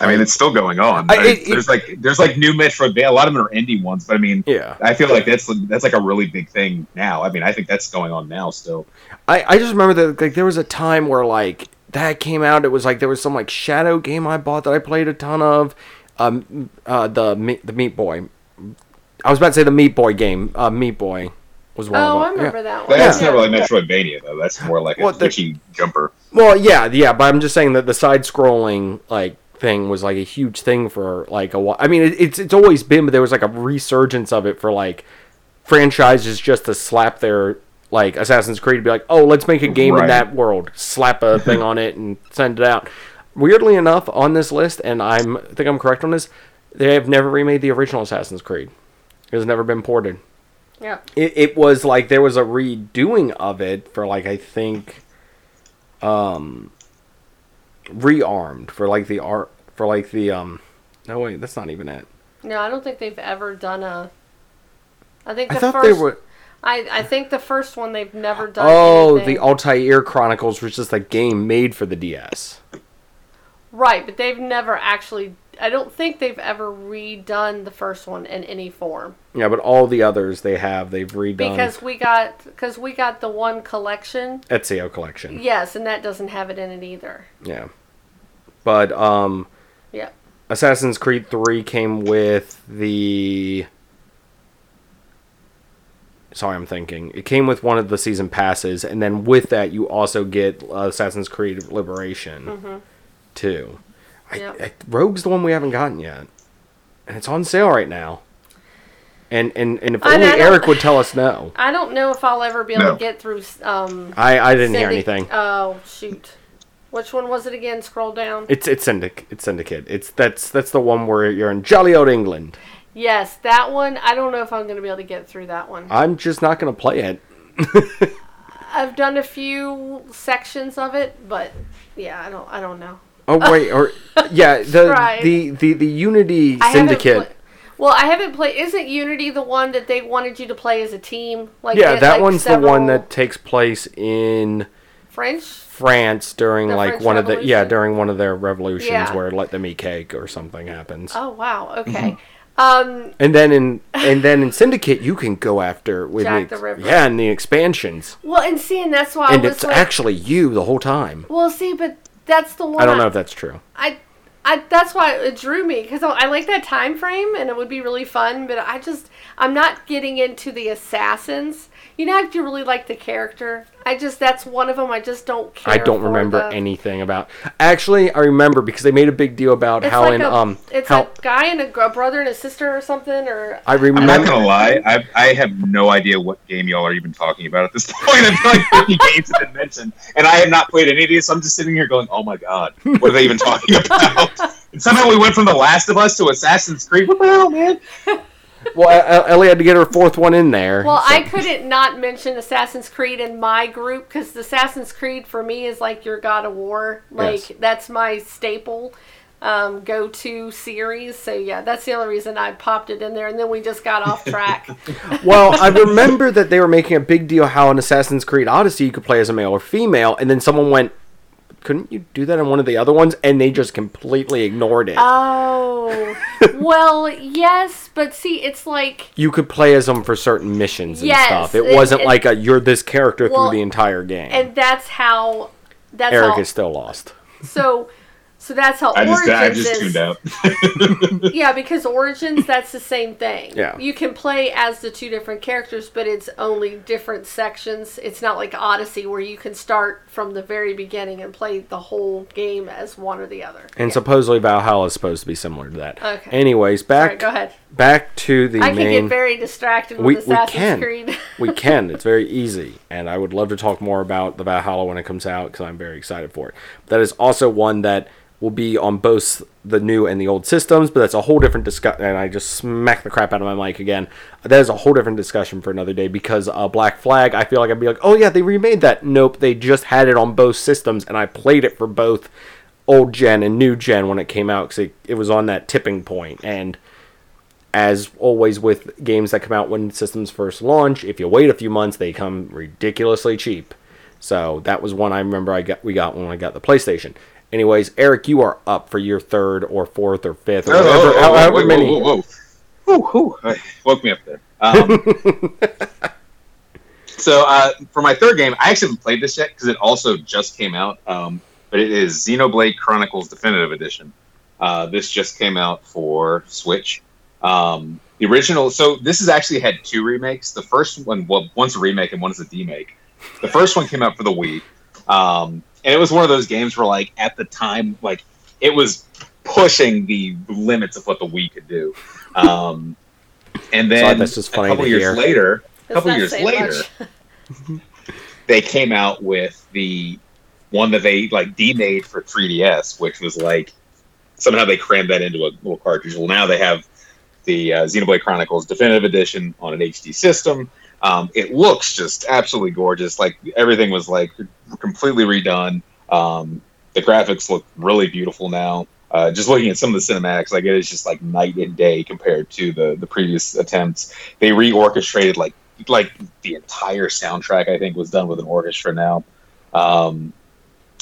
Speaker 3: I mean, it's still going on.
Speaker 1: I-
Speaker 3: I-
Speaker 1: it-
Speaker 3: there's like there's like new Metroidvania. A lot of them are indie ones, but I mean,
Speaker 1: Yeah.
Speaker 3: I feel like that's that's like a really big thing now. I mean, I think that's going on now still.
Speaker 1: I, I just remember that like there was a time where like that came out. It was like there was some like shadow game I bought that I played a ton of. Um, uh, the meat the Meat Boy. I was about to say the Meat Boy game. Uh, Meat Boy was one
Speaker 2: Oh,
Speaker 1: of
Speaker 2: I
Speaker 1: them. Yeah.
Speaker 2: remember that one.
Speaker 3: that's
Speaker 2: Yeah.
Speaker 3: not really Metroidvania though. That's more like a
Speaker 1: Well, the-
Speaker 3: twitchy jumper.
Speaker 1: Well, yeah, yeah, but I'm just saying that the side-scrolling like thing was like a huge thing for like a while. I mean, it, it's it's always been, but there was like a resurgence of it for like franchises just to slap their like Assassin's Creed, to be like, oh, let's make a game in that world, slap a thing on it, and send it out. Weirdly enough, on this list, and I'm I think I'm correct on this, they have never remade the original Assassin's Creed. It has never been ported
Speaker 2: Yeah.
Speaker 1: it, it was like there was a redoing of it for like I think um rearmed for like the art for like the um no wait that's not even it
Speaker 2: No, I don't think they've ever done a. I think
Speaker 1: I
Speaker 2: the
Speaker 1: thought
Speaker 2: first.
Speaker 1: they were
Speaker 2: I, I think the first one they've never done.
Speaker 1: oh
Speaker 2: anything.
Speaker 1: the Altair Chronicles was just a game made for the DS
Speaker 2: Right, but they've never actually. I don't think they've ever redone the first one in any form
Speaker 1: yeah but all the others they have they've redone
Speaker 2: because we got because we got the one collection.
Speaker 1: Ezio collection
Speaker 2: Yes, and that doesn't have it in it either.
Speaker 1: yeah but um
Speaker 2: Yeah.
Speaker 1: Assassin's Creed 3 came with the. Sorry, I'm thinking. It came with one of the season passes, and then with that, you also get Assassin's Creed Liberation, too.
Speaker 2: Yep.
Speaker 1: I, Rogue's the one we haven't gotten yet, and it's on sale right now. And and, and if
Speaker 2: I-
Speaker 1: only
Speaker 2: I don't-
Speaker 1: Eric would tell us no.
Speaker 2: I don't know if I'll ever be able
Speaker 3: No.
Speaker 2: to get through. Um,
Speaker 1: I, I didn't hear anything.
Speaker 2: Oh shoot, which one was it again? Scroll down.
Speaker 1: It's it's Syndic. It's Syndicate. It's that's that's the one where you're in jolly old England.
Speaker 2: Yes, that one. I don't know if I'm going to be able to get through that one.
Speaker 1: I'm just not gonna play it.
Speaker 2: I've done a few sections of it, but yeah, I don't. I don't know.
Speaker 1: Oh wait, or yeah, the
Speaker 2: Right.
Speaker 1: the, the the Unity
Speaker 2: I
Speaker 1: Syndicate.
Speaker 2: pla- well, I haven't played. Isn't Unity the one that they wanted you to play as a team? Like
Speaker 1: yeah, that
Speaker 2: like,
Speaker 1: one's the one that takes place in
Speaker 2: French.
Speaker 1: France during
Speaker 2: The
Speaker 1: like
Speaker 2: French
Speaker 1: one of the yeah during one of their revolutions
Speaker 2: Yeah.
Speaker 1: where let them eat cake or something happens.
Speaker 2: Oh wow. Okay. Um.
Speaker 1: And then in and then in Syndicate you can go after with
Speaker 2: Jack
Speaker 1: the,
Speaker 2: the Ripper.
Speaker 1: yeah, and the expansions,
Speaker 2: Well, and see, and that's why
Speaker 1: and
Speaker 2: I was
Speaker 1: it's
Speaker 2: like,
Speaker 1: actually you the whole time.
Speaker 2: well, see, but that's the one.
Speaker 1: I don't know if that's true.
Speaker 2: I, I that's why it drew me because I, I like that time frame and it would be really fun. But I just I'm not getting into the assassins. You know, if you really like the character, I just that's one of them. I just don't care.
Speaker 1: I don't
Speaker 2: for
Speaker 1: remember
Speaker 2: the-
Speaker 1: anything about. Actually, I remember because they made a big deal about
Speaker 2: It's
Speaker 1: how
Speaker 2: like
Speaker 1: in
Speaker 2: a,
Speaker 1: um
Speaker 2: it's
Speaker 1: how
Speaker 2: a guy and a, gr- brother and a sister or something or
Speaker 1: I
Speaker 3: I'm
Speaker 1: remember.
Speaker 3: not gonna lie, I, I have no idea what game y'all are even talking about at this point. I feel like 50 games have been mentioned, and I have not played any of these. So I'm just sitting here going, "Oh my god, what are they even talking about?" And somehow we went from The Last of Us to Assassin's Creed. What the hell, man?
Speaker 1: Well, Ellie had to get her fourth one in there.
Speaker 2: Well,
Speaker 1: so-
Speaker 2: I couldn't not mention Assassin's Creed in my group because Assassin's Creed for me is like your God of War. Like
Speaker 1: Yes.
Speaker 2: that's my staple um, go-to series. So yeah, that's the only reason I popped it in there. And then we just got off track.
Speaker 1: Well, I remember that they were making a big deal how in Assassin's Creed Odyssey you could play as a male or female, and then someone went, "Couldn't you do that on one of the other ones?" And they just completely ignored it.
Speaker 2: oh, well, yes, but see, it's like
Speaker 1: you could play as them for certain missions and
Speaker 2: Yes,
Speaker 1: stuff. It
Speaker 2: it-
Speaker 1: wasn't
Speaker 2: it-
Speaker 1: like a you're this character
Speaker 2: Well,
Speaker 1: through the entire game.
Speaker 2: and that's how. That's
Speaker 1: Eric
Speaker 2: how.
Speaker 1: is still lost.
Speaker 2: So, so that's how
Speaker 3: I just, I
Speaker 2: Origins
Speaker 3: just
Speaker 2: is.
Speaker 3: tuned out.
Speaker 2: Yeah, because Origins, that's the same thing.
Speaker 1: Yeah.
Speaker 2: You can play as the two different characters, but it's only different sections. It's not like Odyssey where you can start from the very beginning and play the whole game as one or the other.
Speaker 1: And
Speaker 2: Yeah.
Speaker 1: supposedly Valhalla is supposed to be similar to that.
Speaker 2: Okay.
Speaker 1: Anyways, back
Speaker 2: Alright, go ahead.
Speaker 1: Back to the
Speaker 2: I can
Speaker 1: main.
Speaker 2: get very distracted with
Speaker 1: we, we
Speaker 2: Assassin's
Speaker 1: can.
Speaker 2: Creed.
Speaker 1: we can. It's very easy. And i would love to talk more about the valhalla when it comes out because i'm very excited for it. That is also one that will be on both the new and the old systems but that's a whole different discussion and i just smacked the crap out of my mic again. That is a whole different discussion for another day because uh, black flag i feel like i'd be like oh yeah they remade that. Nope they just had it on both systems and i played it for both old gen and new gen when it came out because it, it was on that tipping point. And as always with games that come out when systems first launch, if you wait a few months, they come ridiculously cheap. So that was one I remember I got we got when I got the PlayStation. Anyways, Eric, you are up for your third or fourth or fifth or
Speaker 3: Oh,
Speaker 1: whatever,
Speaker 3: oh, oh,
Speaker 1: however many.
Speaker 3: Whoa, whoa, whoa. Whew, whew. Woke me up there. Um, so uh, for my third game, I actually haven't played this yet because it also just came out. Um, but it is Xenoblade Chronicles Definitive Edition. Uh, this just came out for Switch. Um, the original, so this has actually had two remakes. The first one, well, one's a remake and one is a demake. The first one came out for the Wii, um, and it was one of those games where, like, at the time, like, it was pushing the limits of what the Wii could do. Um, and then
Speaker 1: that's just
Speaker 3: a
Speaker 1: funny
Speaker 3: couple years
Speaker 1: hear.
Speaker 3: later, a couple years later, they came out with the one that they like demade for 3DS, which was like somehow they crammed that into a little cartridge. Well, now they have the uh, Xenoblade Chronicles Definitive Edition on an HD system. Um, it looks just absolutely gorgeous. Like everything was like completely redone. Um, the graphics look really beautiful now. Uh, just looking at some of the cinematics, like it is just like night and day compared to the the previous attempts. They reorchestrated like like the entire soundtrack. I think was done with an orchestra now. Um,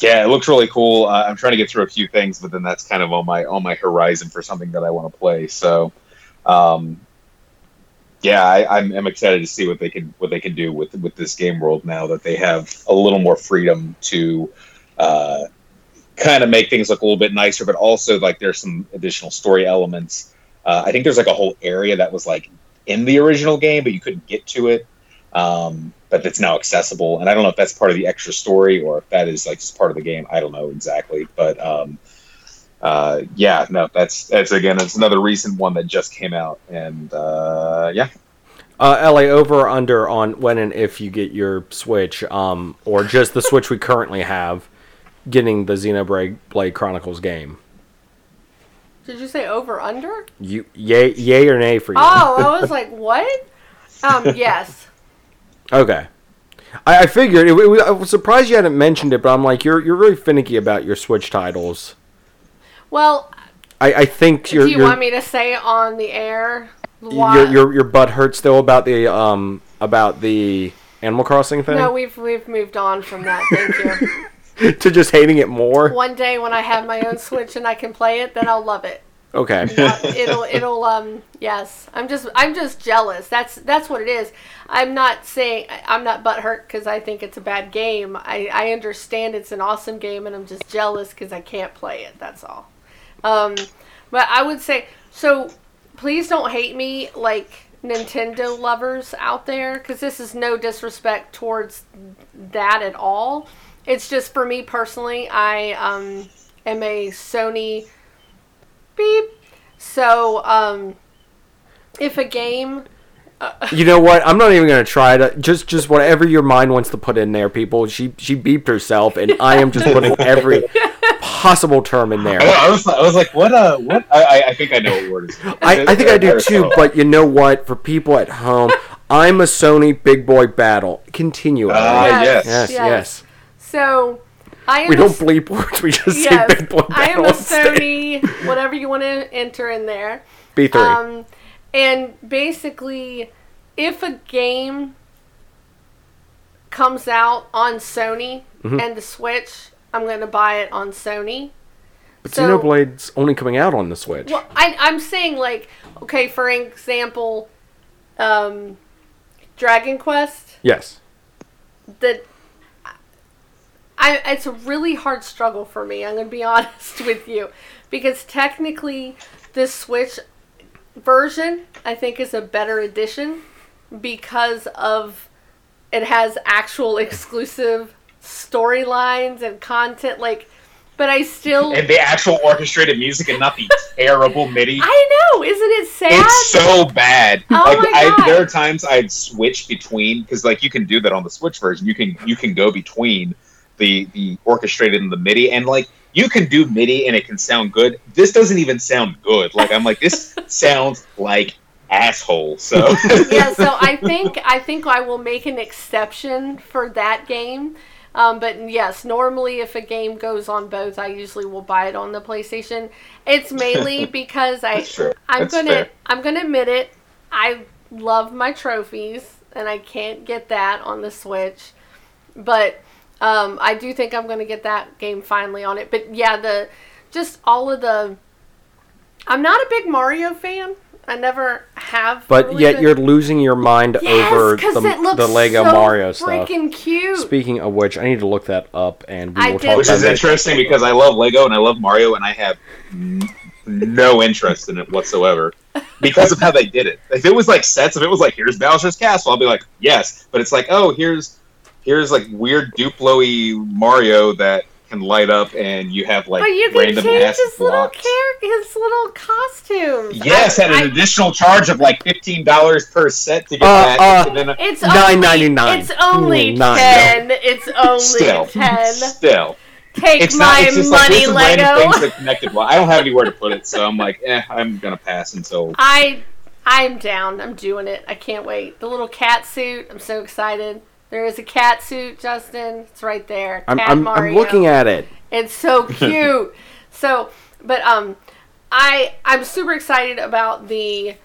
Speaker 3: yeah, it looks really cool. Uh, I'm trying to get through a few things, but then that's kind of on my on my horizon for something that I want to play. So, um, yeah, I, I'm, I'm excited to see what they can what they can do with with this game world now that they have a little more freedom to uh, kind of make things look a little bit nicer, but also like there's some additional story elements. Uh, I think there's like a whole area that was like in the original game, but you couldn't get to it. Um, but that's now accessible, and I don't know if that's part of the extra story or if that is like just part of the game. I don't know exactly, but um, uh, yeah, no, that's that's again, it's another recent one that just came out, and uh, yeah,
Speaker 1: Uh, LA over or under on when and if you get your Switch, um, or just the Switch we currently have, getting the Xenoblade Blade Chronicles game.
Speaker 2: Did you say over under?
Speaker 1: You yay yay or nay for you?
Speaker 2: Oh, I was like, what? Um, yes.
Speaker 1: Okay. I, I figured it, it, I was surprised you hadn't mentioned it, but I'm like you're you're really finicky about your Switch titles.
Speaker 2: Well,
Speaker 1: I, I think you're
Speaker 2: do you
Speaker 1: you're,
Speaker 2: want me to say on the air? Why?
Speaker 1: your your your butt hurts still about the um about the Animal Crossing thing
Speaker 2: no, we've we've moved on from that. Thank you.
Speaker 1: to just hating it more.
Speaker 2: One day when I have my own Switch and I can play it, then I'll love it.
Speaker 1: Okay.
Speaker 2: It'll it'll um yes. I'm just I'm just jealous. That's that's what it is. I'm not saying I'm not butthurt because I think it's a bad game. I I understand it's an awesome game and I'm just jealous because I can't play it. That's all. Um, but I would say so. Please don't hate me like Nintendo lovers out there because this is no disrespect towards that at all. It's just for me personally. I um am a Sony beep. So, um, if a game,
Speaker 1: You know what? I'm not even gonna try to just just whatever your mind wants to put in there, people. She she beeped herself, and I am just putting every possible term in there.
Speaker 3: I, I was I was like, what uh, what? I, I- I think I know what word is.
Speaker 1: I, I think I do too, but you know what? For people at home, I'm a Sony big boy battle. Continue.
Speaker 3: Ah,
Speaker 1: Elliot.
Speaker 3: yes.
Speaker 1: yes,
Speaker 2: yes.
Speaker 1: yes.
Speaker 2: so I am
Speaker 1: We
Speaker 2: a
Speaker 1: don't
Speaker 2: s-
Speaker 1: bleep words. We just
Speaker 2: yes,
Speaker 1: say big boy battle.
Speaker 2: I am
Speaker 1: battle.
Speaker 2: a
Speaker 1: instead.
Speaker 2: Sony, whatever you want to enter in there.
Speaker 1: B three.
Speaker 2: Um, and basically, if a game comes out on Sony
Speaker 1: Mm-hmm.
Speaker 2: and the Switch, I'm going to buy it on Sony.
Speaker 1: but
Speaker 2: so-
Speaker 1: Xenoblade's only coming out on the Switch.
Speaker 2: Well, I, I'm saying like, okay, for example, um, Dragon Quest.
Speaker 1: Yes.
Speaker 2: that I it's a really hard struggle for me. I'm going to be honest with you because technically this Switch version I think is a better edition because of it has actual exclusive storylines and content like but I still
Speaker 3: And the actual orchestrated music and not the terrible MIDI.
Speaker 2: I know, isn't it sad?
Speaker 3: It's so bad.
Speaker 2: Oh
Speaker 3: like
Speaker 2: my
Speaker 3: I, there are times I'd switch between because like you can do that on the Switch version. You can you can go between the the orchestrated and the MIDI, and like you can do MIDI and it can sound good. This doesn't even sound good. Like I'm like this sounds like asshole. So
Speaker 2: yeah, so I think I think I will make an exception for that game. Um, but yes, normally if a game goes on both, I usually will buy it on the PlayStation. It's mainly because I I'm
Speaker 3: That's
Speaker 2: gonna
Speaker 3: fair.
Speaker 2: I'm gonna admit it. I love my trophies, and I can't get that on the Switch. But Um, I do think I'm going to get that game finally on it. But yeah, the just all of the. I'm not a big Mario fan. I never have.
Speaker 1: But
Speaker 2: really
Speaker 1: yet
Speaker 2: been.
Speaker 1: you're losing your mind
Speaker 2: Yes,
Speaker 1: over
Speaker 2: 'cause
Speaker 1: the,
Speaker 2: it looks
Speaker 1: the Lego
Speaker 2: so
Speaker 1: Mario stuff.
Speaker 2: Freaking cute.
Speaker 1: Speaking of which, I need to look that up, and we
Speaker 2: I
Speaker 1: will
Speaker 2: did.
Speaker 1: talk
Speaker 3: Which
Speaker 1: about
Speaker 3: is
Speaker 1: that.
Speaker 3: interesting because I love Lego and I love Mario and I have no interest in it whatsoever because of how they did it. If it was like sets, if it was like here's Bowser's castle, I'll be like yes. But it's like oh here's here's like weird Duplo-y Mario that can light up and you have like
Speaker 2: but you can
Speaker 3: random
Speaker 2: change
Speaker 3: ass
Speaker 2: his little
Speaker 3: blocks.
Speaker 2: character, his little costume.
Speaker 3: Yes,
Speaker 2: I-
Speaker 3: at an
Speaker 2: I-
Speaker 3: additional charge of like fifteen dollars per set to get
Speaker 1: Uh,
Speaker 3: that.
Speaker 1: uh,
Speaker 3: and then a-
Speaker 2: It's
Speaker 1: $9.99.
Speaker 2: It's only
Speaker 1: Mm, nine.
Speaker 2: ten. It's only
Speaker 3: still,
Speaker 2: ten.
Speaker 3: still.
Speaker 2: Take
Speaker 3: it's
Speaker 2: my
Speaker 3: not. It's just like
Speaker 2: money,
Speaker 3: there's some random
Speaker 2: Lego.
Speaker 3: things that connected. Well, I don't have anywhere to put it, so I'm like, eh, I'm gonna pass until.
Speaker 2: I I'm down. I'm doing it. I can't wait. The little cat suit. I'm so excited. There is a cat suit, Justin. It's right there.
Speaker 1: I'm,
Speaker 2: Cat
Speaker 1: I'm, I'm looking at it.
Speaker 2: It's so cute. so, but um, I I'm super excited about the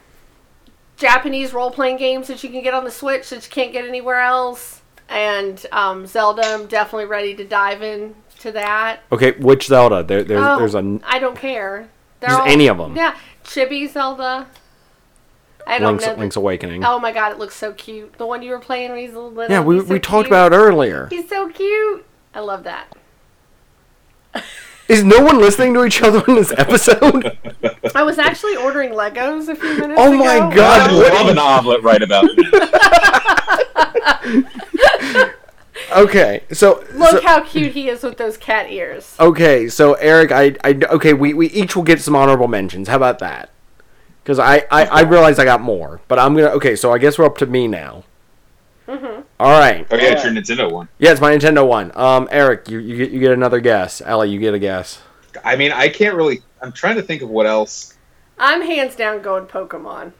Speaker 2: Japanese role playing games that you can get on the Switch that you can't get anywhere else. And um, Zelda, I'm definitely ready to dive in to that.
Speaker 1: Okay, which Zelda? There, there's,
Speaker 2: Oh,
Speaker 1: there's a
Speaker 2: I don't care. They're
Speaker 1: Just
Speaker 2: all-
Speaker 1: any of 'em.
Speaker 2: Yeah, Chibi Zelda. I don't
Speaker 1: Link's,
Speaker 2: know. the-
Speaker 1: Link's Awakening.
Speaker 2: Oh my god, it looks so cute. The one you were playing when he's a little.
Speaker 1: yeah, we,
Speaker 2: so
Speaker 1: we talked
Speaker 2: cute.
Speaker 1: about it earlier.
Speaker 2: He's so cute. I love that.
Speaker 1: Is no one listening to each other in this episode?
Speaker 2: I was actually ordering Legos a few minutes
Speaker 1: Oh
Speaker 2: ago.
Speaker 1: Oh my God,
Speaker 3: I
Speaker 1: what-
Speaker 3: love an omelet right about now.
Speaker 1: okay, so
Speaker 2: Look
Speaker 1: so-
Speaker 2: how cute he is with those cat ears.
Speaker 1: okay, so Eric, I, I okay, we, we each will get some honorable mentions. How about that? Because I, I I realized I got more, but I'm gonna okay. So I guess we're up to me now.
Speaker 2: Mm-hmm.
Speaker 1: All right.
Speaker 3: Oh yeah, it's your Nintendo one.
Speaker 1: Yeah, it's my Nintendo one. Um, Eric, you, you get you get another guess. Ellie, you get a guess.
Speaker 3: I mean, I can't really. I'm trying to think of what else.
Speaker 2: I'm hands down going Pokemon.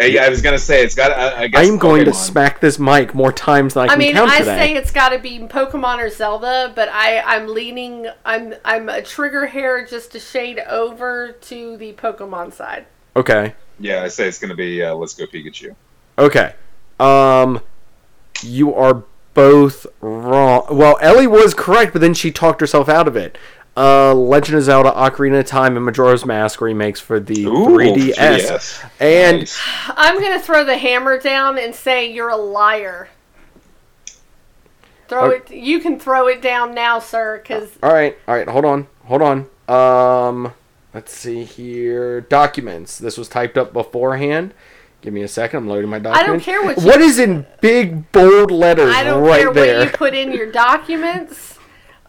Speaker 3: Yeah, I was gonna say it's got. I, I guess
Speaker 1: I'm going to smack this mic more times than I
Speaker 2: I
Speaker 1: can
Speaker 2: mean,
Speaker 1: count
Speaker 2: I
Speaker 1: today.
Speaker 2: I say it's got to be Pokemon or Zelda, but I I'm leaning. I'm I'm a trigger hair just a shade over to the Pokemon side.
Speaker 1: okay.
Speaker 3: Yeah, I say it's gonna be uh, Let's Go Pikachu.
Speaker 1: Okay. Um, you are both wrong. Well, Ellie was correct, but then she talked herself out of it. Uh, Legend of Zelda: Ocarina of Time and Majora's Mask remakes for the
Speaker 3: Ooh,
Speaker 1: 3DS,
Speaker 3: 3DS.
Speaker 1: and
Speaker 3: Nice.
Speaker 2: I'm gonna throw the hammer down and say you're a liar. Throw
Speaker 1: Oh.
Speaker 2: it. You can throw it down now, sir. Because
Speaker 1: all right, all right, hold on, hold on. Um, let's see here. Documents. This was typed up beforehand. Give me a second. I'm loading my documents.
Speaker 2: don't care what you-
Speaker 1: What is in big bold letters
Speaker 2: I don't
Speaker 1: right
Speaker 2: care
Speaker 1: there?
Speaker 2: what you put in your documents,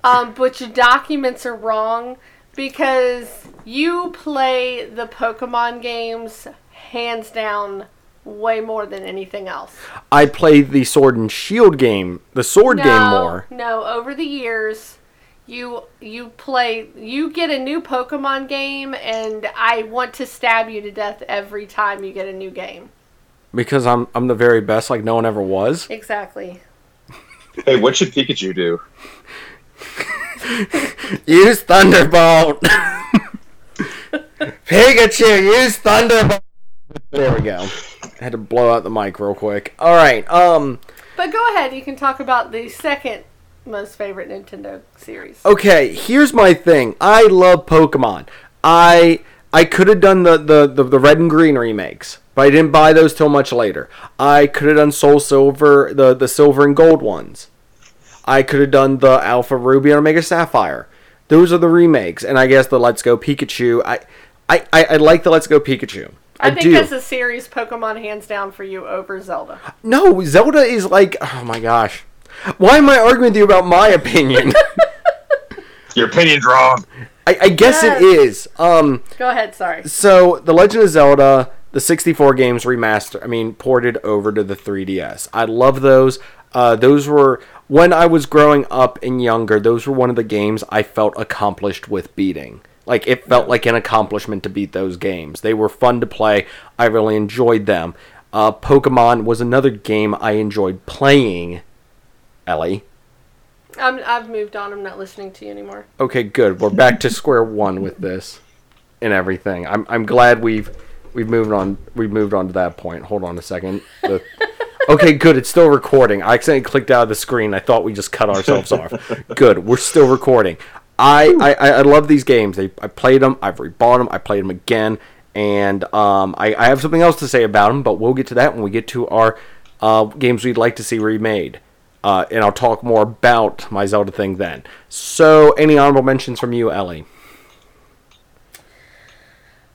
Speaker 2: um, but your documents are wrong because you play the Pokemon games hands down way more than anything else.
Speaker 1: I play the Sword and Shield game, the Sword game more.
Speaker 2: No, over the years, you you play you get a new Pokemon game, and I want to stab you to death every time you get a new game.
Speaker 1: because I'm I'm the very best, like no one ever was.
Speaker 2: Exactly.
Speaker 3: Hey, what should Pikachu do?
Speaker 1: Use Thunderbolt. Pikachu, use Thunderbolt. There we go. I had to blow out the mic real quick. All right. Um.
Speaker 2: But go ahead, you can talk about the second most favorite Nintendo series.
Speaker 1: Okay. Here's my thing. I love Pokemon. I I could have done the, the the the red and green remakes, but I didn't buy those till much later. I could have done Soul Silver, the the silver and gold ones. I could have done the Alpha Ruby and Omega Sapphire. Those are the remakes, and I guess the Let's Go Pikachu. I I, I, I like the Let's Go Pikachu. I,
Speaker 2: I, think
Speaker 1: do.
Speaker 2: that's a series Pokemon hands down for you over Zelda.
Speaker 1: no, Zelda is like oh my gosh. Why am I arguing with you about my opinion?
Speaker 3: Your opinion's wrong.
Speaker 1: I, I guess it is. Um.
Speaker 2: Go ahead, sorry.
Speaker 1: So, The Legend of Zelda, the 64 games remaster, I mean, ported over to the 3DS. I love those. Uh, those were, when I was growing up and younger, those were one of the games I felt accomplished with beating. Like, it felt like an accomplishment to beat those games. They were fun to play. I really enjoyed them. Uh, Pokemon was another game I enjoyed playing. Ellie.
Speaker 2: I'm, I've moved on. I'm not listening to you anymore.
Speaker 1: Okay, good. We're back to square one with this and everything. I'm I'm glad we've we've moved on we've moved on to that point. Hold on a second. The, Okay, good. It's still recording. I accidentally clicked out of the screen. I thought we just cut ourselves off. Good. We're still recording. I, I, I love these games. I, I played them. I've rebought them. I played them again. And um, I, I have something else to say about them, but we'll get to that when we get to our uh, games we'd like to see remade. Uh, and I'll talk more about my Zelda thing then. So, any honorable mentions from you, Ellie?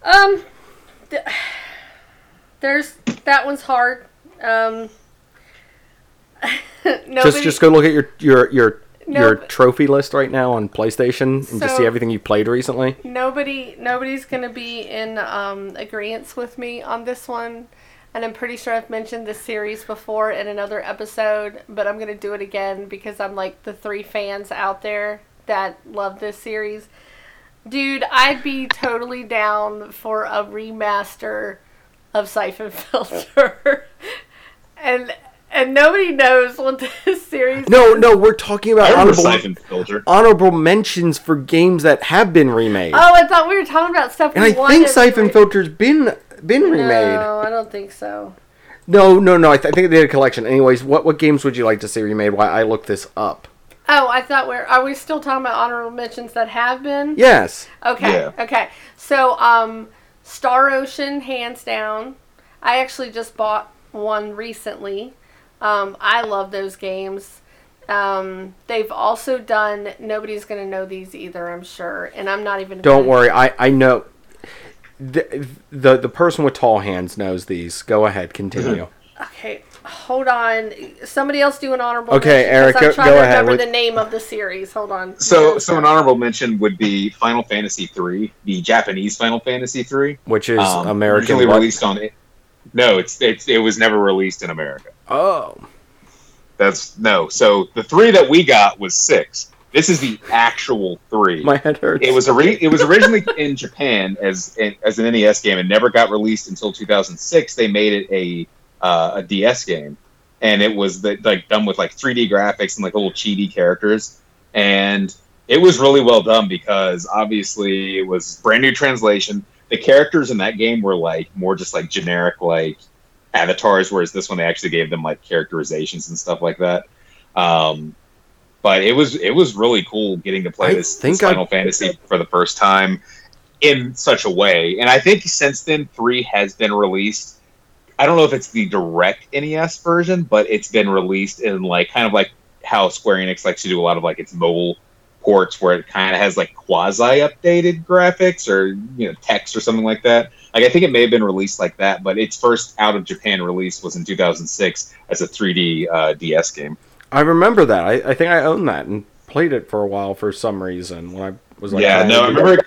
Speaker 2: Um, th- there's that one's hard. Um, nobody,
Speaker 1: Just just go look at your your your
Speaker 2: No,
Speaker 1: your trophy list right now on PlayStation and just see everything you played recently.
Speaker 2: nobody nobody's gonna be in um, agreement with me on this one. And i'm pretty sure i've mentioned this series before in another episode but i'm gonna do it again because i'm like the three fans out there that love this series. Dude i'd be totally down for a remaster of siphon filter and and nobody knows what this series
Speaker 1: No, no, we're talking about honorable, honorable mentions for games that have been remade.
Speaker 2: oh i thought we were talking about stuff
Speaker 1: and
Speaker 2: we
Speaker 1: I think
Speaker 2: wanted to
Speaker 1: Siphon
Speaker 2: re-
Speaker 1: Filter's been been remade.
Speaker 2: no i don't think so
Speaker 1: No, no, no. I, th- I think they did a collection. Anyways, what what games would you like to see remade? Why I looked this up.
Speaker 2: Oh, I thought we're are we still talking about honorable mentions that have been?
Speaker 1: Yes.
Speaker 2: Okay.
Speaker 3: Yeah.
Speaker 2: Okay. So, um, Star Ocean, hands down. I actually just bought one recently. Um, I love those games. Um, they've also done. Nobody's gonna know these either, I'm sure, and I'm not even.
Speaker 1: Don't
Speaker 2: gonna-
Speaker 1: worry. I I know. The, the the person with tall hands knows these. Go ahead, continue.
Speaker 2: Okay, hold on. Somebody else do an honorable.
Speaker 1: Okay,
Speaker 2: mention, 'cause
Speaker 1: Eric,
Speaker 2: I'm
Speaker 1: go-
Speaker 2: trying
Speaker 1: go
Speaker 2: to
Speaker 1: ahead
Speaker 2: remember
Speaker 1: with-
Speaker 2: the name of the series. Hold on.
Speaker 3: So,
Speaker 2: Yeah,
Speaker 3: so an honorable mention would be Final Fantasy three, the Japanese Final Fantasy three,
Speaker 1: Which is
Speaker 3: um,
Speaker 1: American.
Speaker 3: originally
Speaker 1: what?
Speaker 3: released on. No, it's, it's it was never released in America.
Speaker 1: Oh.
Speaker 3: That's no. So the three that we got was six. This is the actual three.
Speaker 1: My head hurts.
Speaker 3: It was ori- it was originally in Japan as as an NES game and never got released until 2006. They made it a uh, a DS game, and it was the, like done with like 3D graphics and like little chibi characters, and it was really well done because obviously it was brand new translation. The characters in that game were like more just like generic like avatars, whereas this one they actually gave them like characterizations and stuff like that. Um, but it was it was really cool getting to play
Speaker 1: I
Speaker 3: this, this
Speaker 1: I-
Speaker 3: Final Fantasy for the first time in such a way. And I think since then, three has been released. I don't know if it's the direct NES version, but it's been released in like kind of like how Square Enix likes to do a lot of like its mobile ports, where it kind of has like quasi updated graphics or you know text or something like that. Like I think it may have been released like that, but its first out of Japan release was in 2006 as a 3D uh, DS game.
Speaker 1: I remember that. I, I think I owned that and played it for a while for some reason when I was like.
Speaker 3: yeah, no, I remember. It,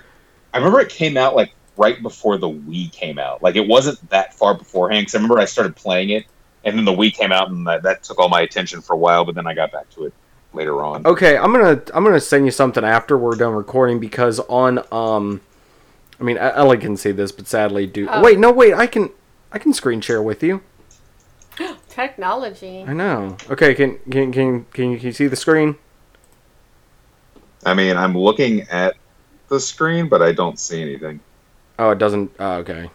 Speaker 3: I remember it came out like right before the Wii came out. Like it wasn't that far beforehand because I remember I started playing it, and then the Wii came out, and that, that took all my attention for a while. But then I got back to it later on.
Speaker 1: Okay, I'm gonna I'm gonna send you something after we're done recording because on um, I mean Ellie can see this, but sadly, do
Speaker 2: Oh.
Speaker 1: wait no wait I can I can screen share with you.
Speaker 2: Technology.
Speaker 1: I know. Okay, can can can can you, can you see the screen?
Speaker 3: I mean, I'm looking at the screen, but I don't see anything.
Speaker 1: Oh, it doesn't. Oh, okay.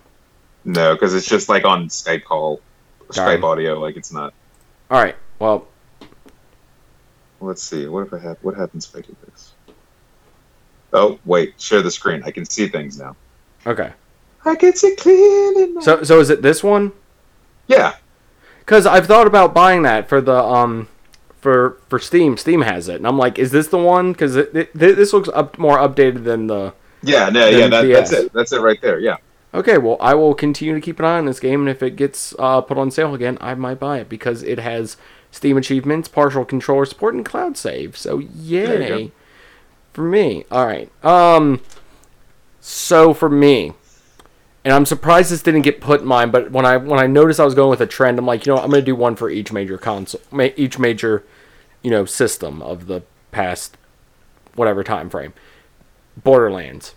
Speaker 3: No, because it's just like on Skype call,
Speaker 1: Darn.
Speaker 3: Skype audio. Like it's not.
Speaker 1: All right. Well,
Speaker 3: Let's see. What if I have? What happens if I do this? Oh wait, share the screen. I can see things now.
Speaker 1: okay.
Speaker 3: I can see clearly. Now.
Speaker 1: So so is it this one?
Speaker 3: yeah,
Speaker 1: Because I've thought about buying that for the um for for Steam. Steam has it, and I'm like, is this the one? Because this looks up more updated than the.
Speaker 3: yeah, no, yeah. That, that's it. That's it right there. Yeah.
Speaker 1: Okay, well, I will continue to keep an eye on this game, and if it gets uh, put on sale again, I might buy it because it has Steam achievements, partial controller support, and cloud save. So yay for me. All right. Um. So for me, and I'm surprised this didn't get put in mine, but when I when I noticed I was going with a trend, I'm like, you know, what, I'm going to do one for each major console, each major, you know, system of the past whatever time frame. Borderlands.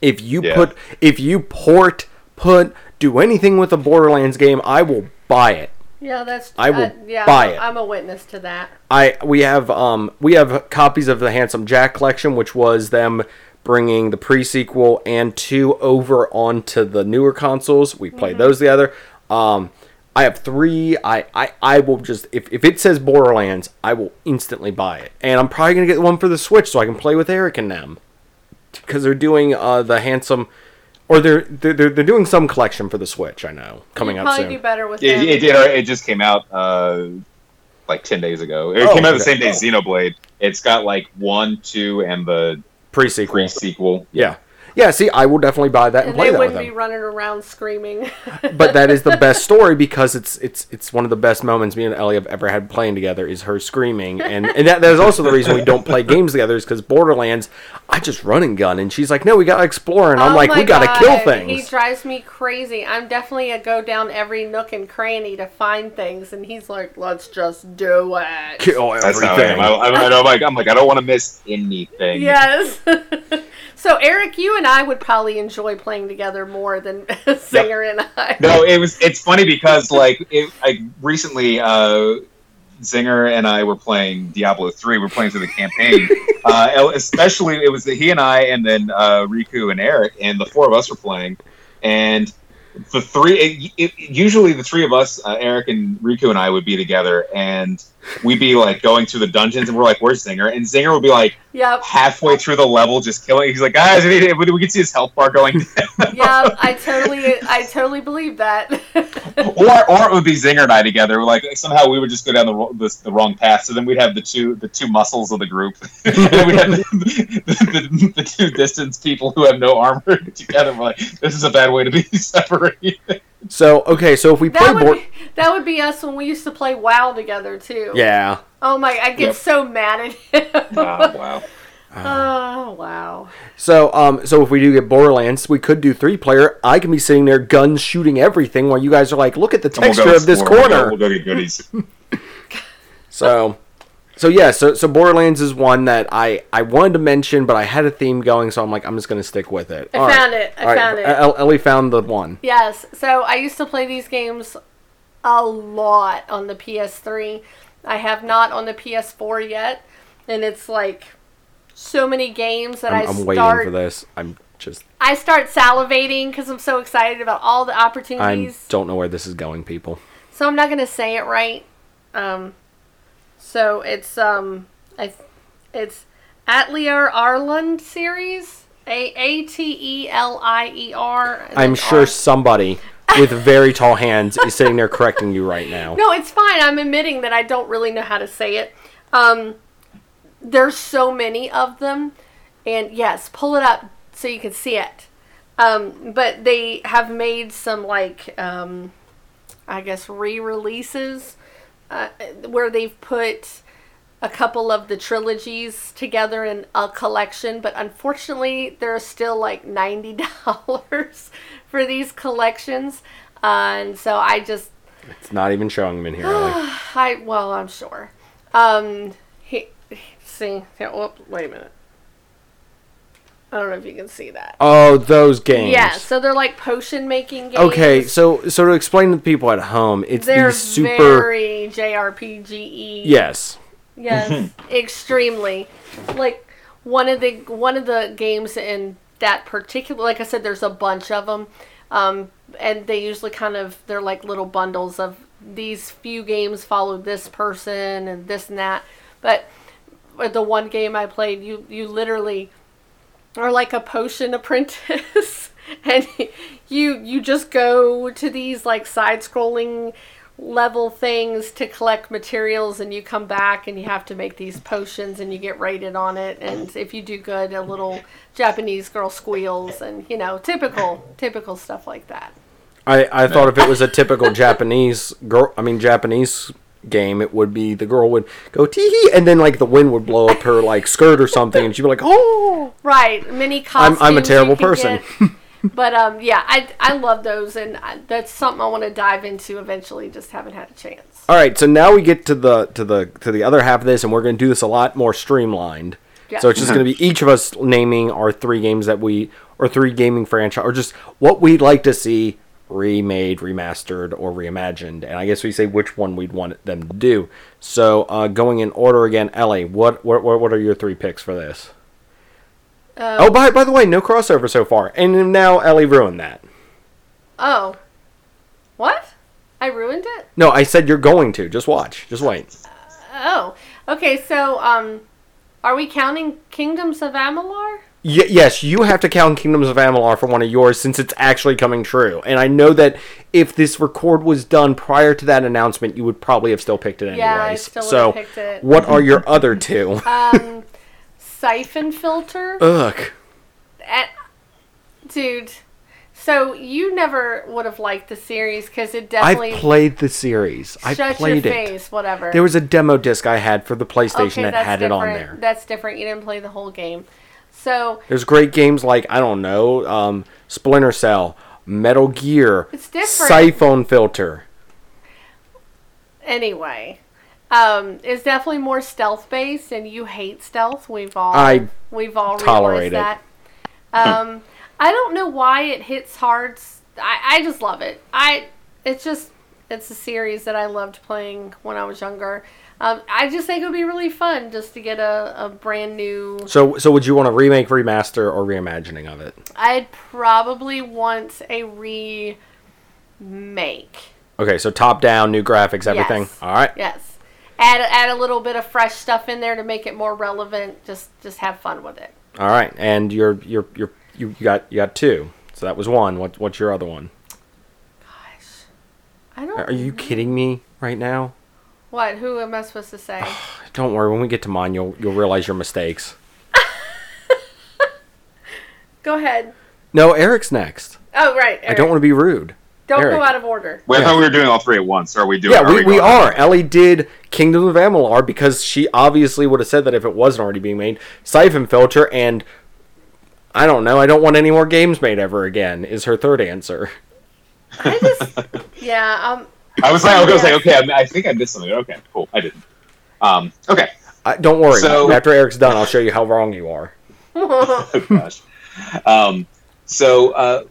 Speaker 1: If you
Speaker 3: Yeah.
Speaker 1: put if you port put do anything with a Borderlands game, I will buy it.
Speaker 2: Yeah, that's.
Speaker 1: I will
Speaker 2: uh, yeah,
Speaker 1: buy
Speaker 2: I'm,
Speaker 1: it.
Speaker 2: I'm a witness to that.
Speaker 1: I we have um we have copies of the Handsome Jack collection, which was them bringing the pre-sequel and two over onto the newer consoles. We played those together. Um, I have three. I, I, I will just if, if it says Borderlands, I will instantly buy it, and I'm probably gonna get one for the Switch so I can play with Eric and them because they're doing uh, the handsome, or they're, they're they're they're doing some collection for the Switch. I know coming
Speaker 2: You'd
Speaker 1: up
Speaker 2: probably
Speaker 1: soon.
Speaker 2: do better with
Speaker 3: It,
Speaker 2: them.
Speaker 3: it. It just came out uh, like ten days ago. It
Speaker 1: Oh,
Speaker 3: came out the same day as Xenoblade. It's got like one, two, and the
Speaker 1: Pre-sequel.
Speaker 3: pre sequel.
Speaker 1: Yeah, yeah. See, I will definitely buy that and,
Speaker 2: and
Speaker 1: play
Speaker 2: they
Speaker 1: that with
Speaker 2: wouldn't be
Speaker 1: them.
Speaker 2: running around screaming.
Speaker 1: but that is the best story because it's it's it's one of the best moments me and Ellie have ever had playing together is her screaming and and that, that is also the reason we don't play games together is because Borderlands I just run and gun and she's like no we gotta explore and I'm
Speaker 2: Oh
Speaker 1: like we gotta kill things
Speaker 2: He drives me crazy. I'm definitely a go down every nook and cranny to find things, and he's like, "Let's just do it."
Speaker 1: kill
Speaker 3: That's how I
Speaker 1: everything.
Speaker 3: am. I, I, I know, I'm like, I'm like, I don't want to miss anything.
Speaker 2: Yes. so Eric, you and I would probably enjoy playing together more than Zinger and I.
Speaker 3: No, it was. It's funny because like, it, like recently, uh, Zinger and I were playing Diablo three. We're playing through the campaign. uh, especially, it was he and I, and then uh, Riku and Eric, and the four of us were playing, and the three. It, it, usually, the three of us, uh, Eric and Riku and I, would be together, and we'd be like going through the dungeons, and we're like, "Where's Zinger?" And Zinger would be like
Speaker 2: Yep.
Speaker 3: halfway through the level, just killing. He's like, "Guys, we, we can see his health bar going down."
Speaker 2: yeah, I totally, I totally believe that.
Speaker 3: or or it would be Zinger and I together. Like somehow we would just go down the, the the wrong path. So then we'd have the two the two muscles of the group. and we'd have the, the, the, two distance people who have no armor together. We're like, this is a bad way to be separated.
Speaker 1: So okay so if we play
Speaker 2: That would,
Speaker 1: board
Speaker 2: be, that would be us when we used to play WoW together too.
Speaker 1: yeah
Speaker 2: Oh my! I get
Speaker 3: Yep.
Speaker 2: so mad at him.
Speaker 3: oh wow.
Speaker 2: oh wow!
Speaker 1: so um so if we do get Borderlands we could do three player I can be sitting there guns shooting everything while you guys are like look at the
Speaker 3: And we'll
Speaker 1: texture of this
Speaker 3: explore. We'll go-
Speaker 1: corner
Speaker 3: We'll go get goodies.
Speaker 1: So, so yeah, so so Borderlands is one that I I wanted to mention, but I had a theme going, so I'm like I'm just gonna stick with it.
Speaker 2: I
Speaker 1: All right.
Speaker 2: found it. I
Speaker 1: All right,
Speaker 2: found it.
Speaker 1: El- Ellie found the one.
Speaker 2: Yes. So I used to play these games a lot on the PS3. I have not on the PS4 yet, and it's like so many games that
Speaker 1: I'm,
Speaker 2: I
Speaker 1: I'm
Speaker 2: start.
Speaker 1: waiting for this. I'm just
Speaker 2: I start salivating because I'm so excited about all the opportunities.
Speaker 1: I don't know where this is going, people.
Speaker 2: So I'm not gonna say it right. Um, so it's um, I, it's Atelier Arland series. A A T E L I E R.
Speaker 1: I'm sure
Speaker 2: R-
Speaker 1: somebody with very tall hands is sitting there correcting you right now.
Speaker 2: No, it's fine. I'm admitting that I don't really know how to say it. Um, there's so many of them, and yes, pull it up so you can see it. Um, but they have made some like um, I guess re-releases uh, where they've put a couple of the trilogies together in a collection, but unfortunately, they're still like ninety dollars for these collections, uh, and so I just
Speaker 1: It's not even showing them in here. Ellie.
Speaker 2: I well, I'm sure. Um, he, he- see, here, whoop, wait a minute. I don't know if you can see that.
Speaker 1: Oh, those games.
Speaker 2: Yeah, so they're like potion making games.
Speaker 1: Okay, so so to explain to the people at home, it's
Speaker 2: they're
Speaker 1: these super.
Speaker 2: very JRPG.
Speaker 1: Yes.
Speaker 2: Yes, extremely. Like one of the one of the games in that particular, like I said, there's a bunch of them, um, and they usually kind of they're like little bundles of these few games follow this person and this and that. But with the one game I played, you you literally are like a potion apprentice, and you you just go to these like side scrolling level things to collect materials and you come back and you have to make these potions and you get rated on it and if you do good a little japanese girl squeals and you know typical typical stuff like that.
Speaker 1: I, I thought if it was a typical Japanese girl, I mean Japanese game, it would be the girl would go tee hee, and then like the wind would blow up her like skirt or something, and she'd be like, "Oh,
Speaker 2: right many
Speaker 1: I'm I'm a terrible person."
Speaker 2: get. but um yeah i i love those and I, that's something i want to dive into eventually just haven't had a chance
Speaker 1: All right, so now we get to the to the to the other half of this, and we're going to do this a lot more streamlined.
Speaker 2: Yeah.
Speaker 1: So it's just going to be each of us naming our three games that we or three gaming franchise or just what we'd like to see remade, remastered, or reimagined. And I guess we say which one we'd want them to do. So uh, going in order again, Ellie, what what what are your three picks for this?
Speaker 2: um,
Speaker 1: oh, by by the way, no crossover so far, and now Ellie ruined that.
Speaker 2: oh what i ruined it.
Speaker 1: No, I said you're going to. Just watch. Just wait.
Speaker 2: Oh, okay. So, um, are we counting Kingdoms of Amalur?
Speaker 1: Y- yes, you have to count Kingdoms of Amalur for one of yours since it's actually coming true. And I know that if this record was done prior to that announcement, you would probably have still picked it anyways.
Speaker 2: Yeah, I still
Speaker 1: so,
Speaker 2: picked it.
Speaker 1: what are your other two?
Speaker 2: Um, Siphon Filter.
Speaker 1: Ugh.
Speaker 2: At, dude, so you never would have liked the series because it definitely.
Speaker 1: I played the series. I
Speaker 2: Shut
Speaker 1: played
Speaker 2: your
Speaker 1: it.
Speaker 2: whatever.
Speaker 1: There was a demo disc I had for the PlayStation
Speaker 2: okay,
Speaker 1: that had it on there.
Speaker 2: That's different. You didn't play the whole game. So
Speaker 1: There's great games like I don't know, um, Splinter Cell, Metal Gear,
Speaker 2: It's different.
Speaker 1: Siphon Filter.
Speaker 2: anyway, um, it's definitely more stealth based, and you hate stealth. We've all
Speaker 1: I
Speaker 2: we've all
Speaker 1: tolerate
Speaker 2: realized
Speaker 1: it.
Speaker 2: that. Um, I don't know why it hits hard. I, I just love it. I it's just it's a series that I loved playing when I was younger. Um, I just think it would be really fun just to get a, a brand new.
Speaker 1: So, so would you want a remake, remaster, or reimagining of it?
Speaker 2: I'd probably want a remake.
Speaker 1: Okay, so top down, new graphics, everything.
Speaker 2: Yes.
Speaker 1: All right.
Speaker 2: Yes. Add add a little bit of fresh stuff in there to make it more relevant. Just just have fun with it.
Speaker 1: All right, and you're you're you're you, you got you got two. So that was one. What what's your other one?
Speaker 2: Gosh, I don't.
Speaker 1: Are you kidding me right now?
Speaker 2: What? Who am I supposed to say?
Speaker 1: Don't worry. When we get to mine, you'll you'll realize your mistakes.
Speaker 2: Go ahead.
Speaker 1: No, Eric's next.
Speaker 2: Oh right.
Speaker 1: I don't want to be rude.
Speaker 2: Don't
Speaker 1: Eric.
Speaker 2: go out of order.
Speaker 3: Wait, I
Speaker 1: Yeah.
Speaker 3: thought we were doing all three at once. Are we doing?
Speaker 1: Yeah, we, we
Speaker 3: going-
Speaker 1: are. Ellie did Kingdom of Amalur because she obviously would have said that if it wasn't already being made. Siphon Filter and I don't know. I don't want any more games made ever again. Is her third answer.
Speaker 2: I just. yeah. Um.
Speaker 3: I was like, I was like, okay, I, I think I missed something. Okay, cool. I didn't. Um, okay.
Speaker 1: I, don't worry.
Speaker 3: So-
Speaker 1: After Eric's done, I'll show you how wrong you are.
Speaker 3: oh gosh. Um, so uh,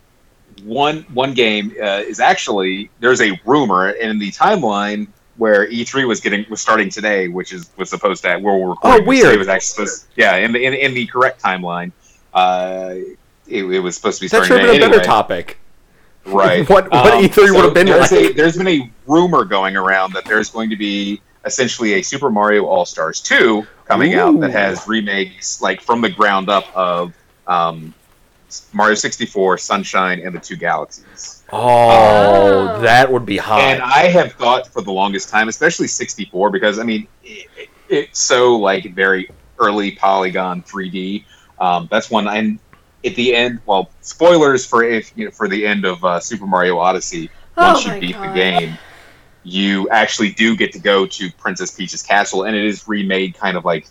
Speaker 3: one one game uh, is actually there's a rumor in the timeline where E3 was getting was starting today, which is was supposed to where we're recording.
Speaker 1: Oh,
Speaker 3: this today
Speaker 1: weird.
Speaker 3: Was actually supposed, yeah, in the in, in the correct timeline. Uh, it, it was supposed to be
Speaker 1: That
Speaker 3: starting
Speaker 1: should have been
Speaker 3: today.
Speaker 1: a better topic.
Speaker 3: Right.
Speaker 1: What- what E3 would have been
Speaker 3: there's
Speaker 1: like.
Speaker 3: A, there's been a rumor going around that there's going to be essentially a Super Mario All Stars 2 coming out that has remakes like from the ground up of um, Mario 64, Sunshine, and the Two Galaxies.
Speaker 1: Oh,
Speaker 2: Oh.
Speaker 1: that would be hot.
Speaker 3: And I have thought for the longest time, especially 64, because I mean, it, it- it's so like very early polygon 3D. Um, that's one. And at the end, well, spoilers for if you know for the end of uh, Super Mario Odyssey.
Speaker 2: Oh
Speaker 3: Once you beat
Speaker 2: God.
Speaker 3: the game, you actually do get to go to Princess Peach's castle, and it is remade kind of like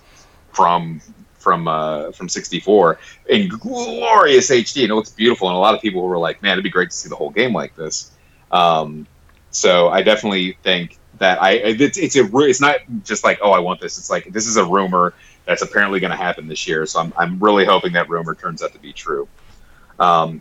Speaker 3: from from uh, from 64 in glorious HD, and it looks beautiful. And a lot of people were like, "Man, it'd be great to see the whole game like this." Um, so I definitely think that I it's it's a it's not just like oh I want this. It's like this is a rumor that's apparently going to happen this year. So I'm I'm really hoping that rumor turns out to be true. Um,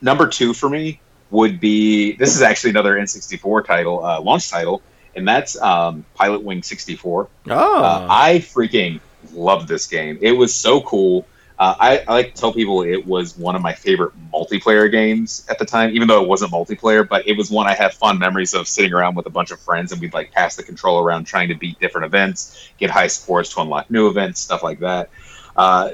Speaker 3: number two for me would be this is actually another N64 title uh, launch title, and that's um, Pilot Wing 64.
Speaker 1: oh,
Speaker 3: Uh, I freaking love this game. It was so cool. Uh, I, I like to tell people it was one of my favorite multiplayer games at the time, even though it wasn't multiplayer. But it was one I have fond memories of sitting around with a bunch of friends, and we'd like pass the control around, trying to beat different events, get high scores to unlock new events, stuff like that. Uh,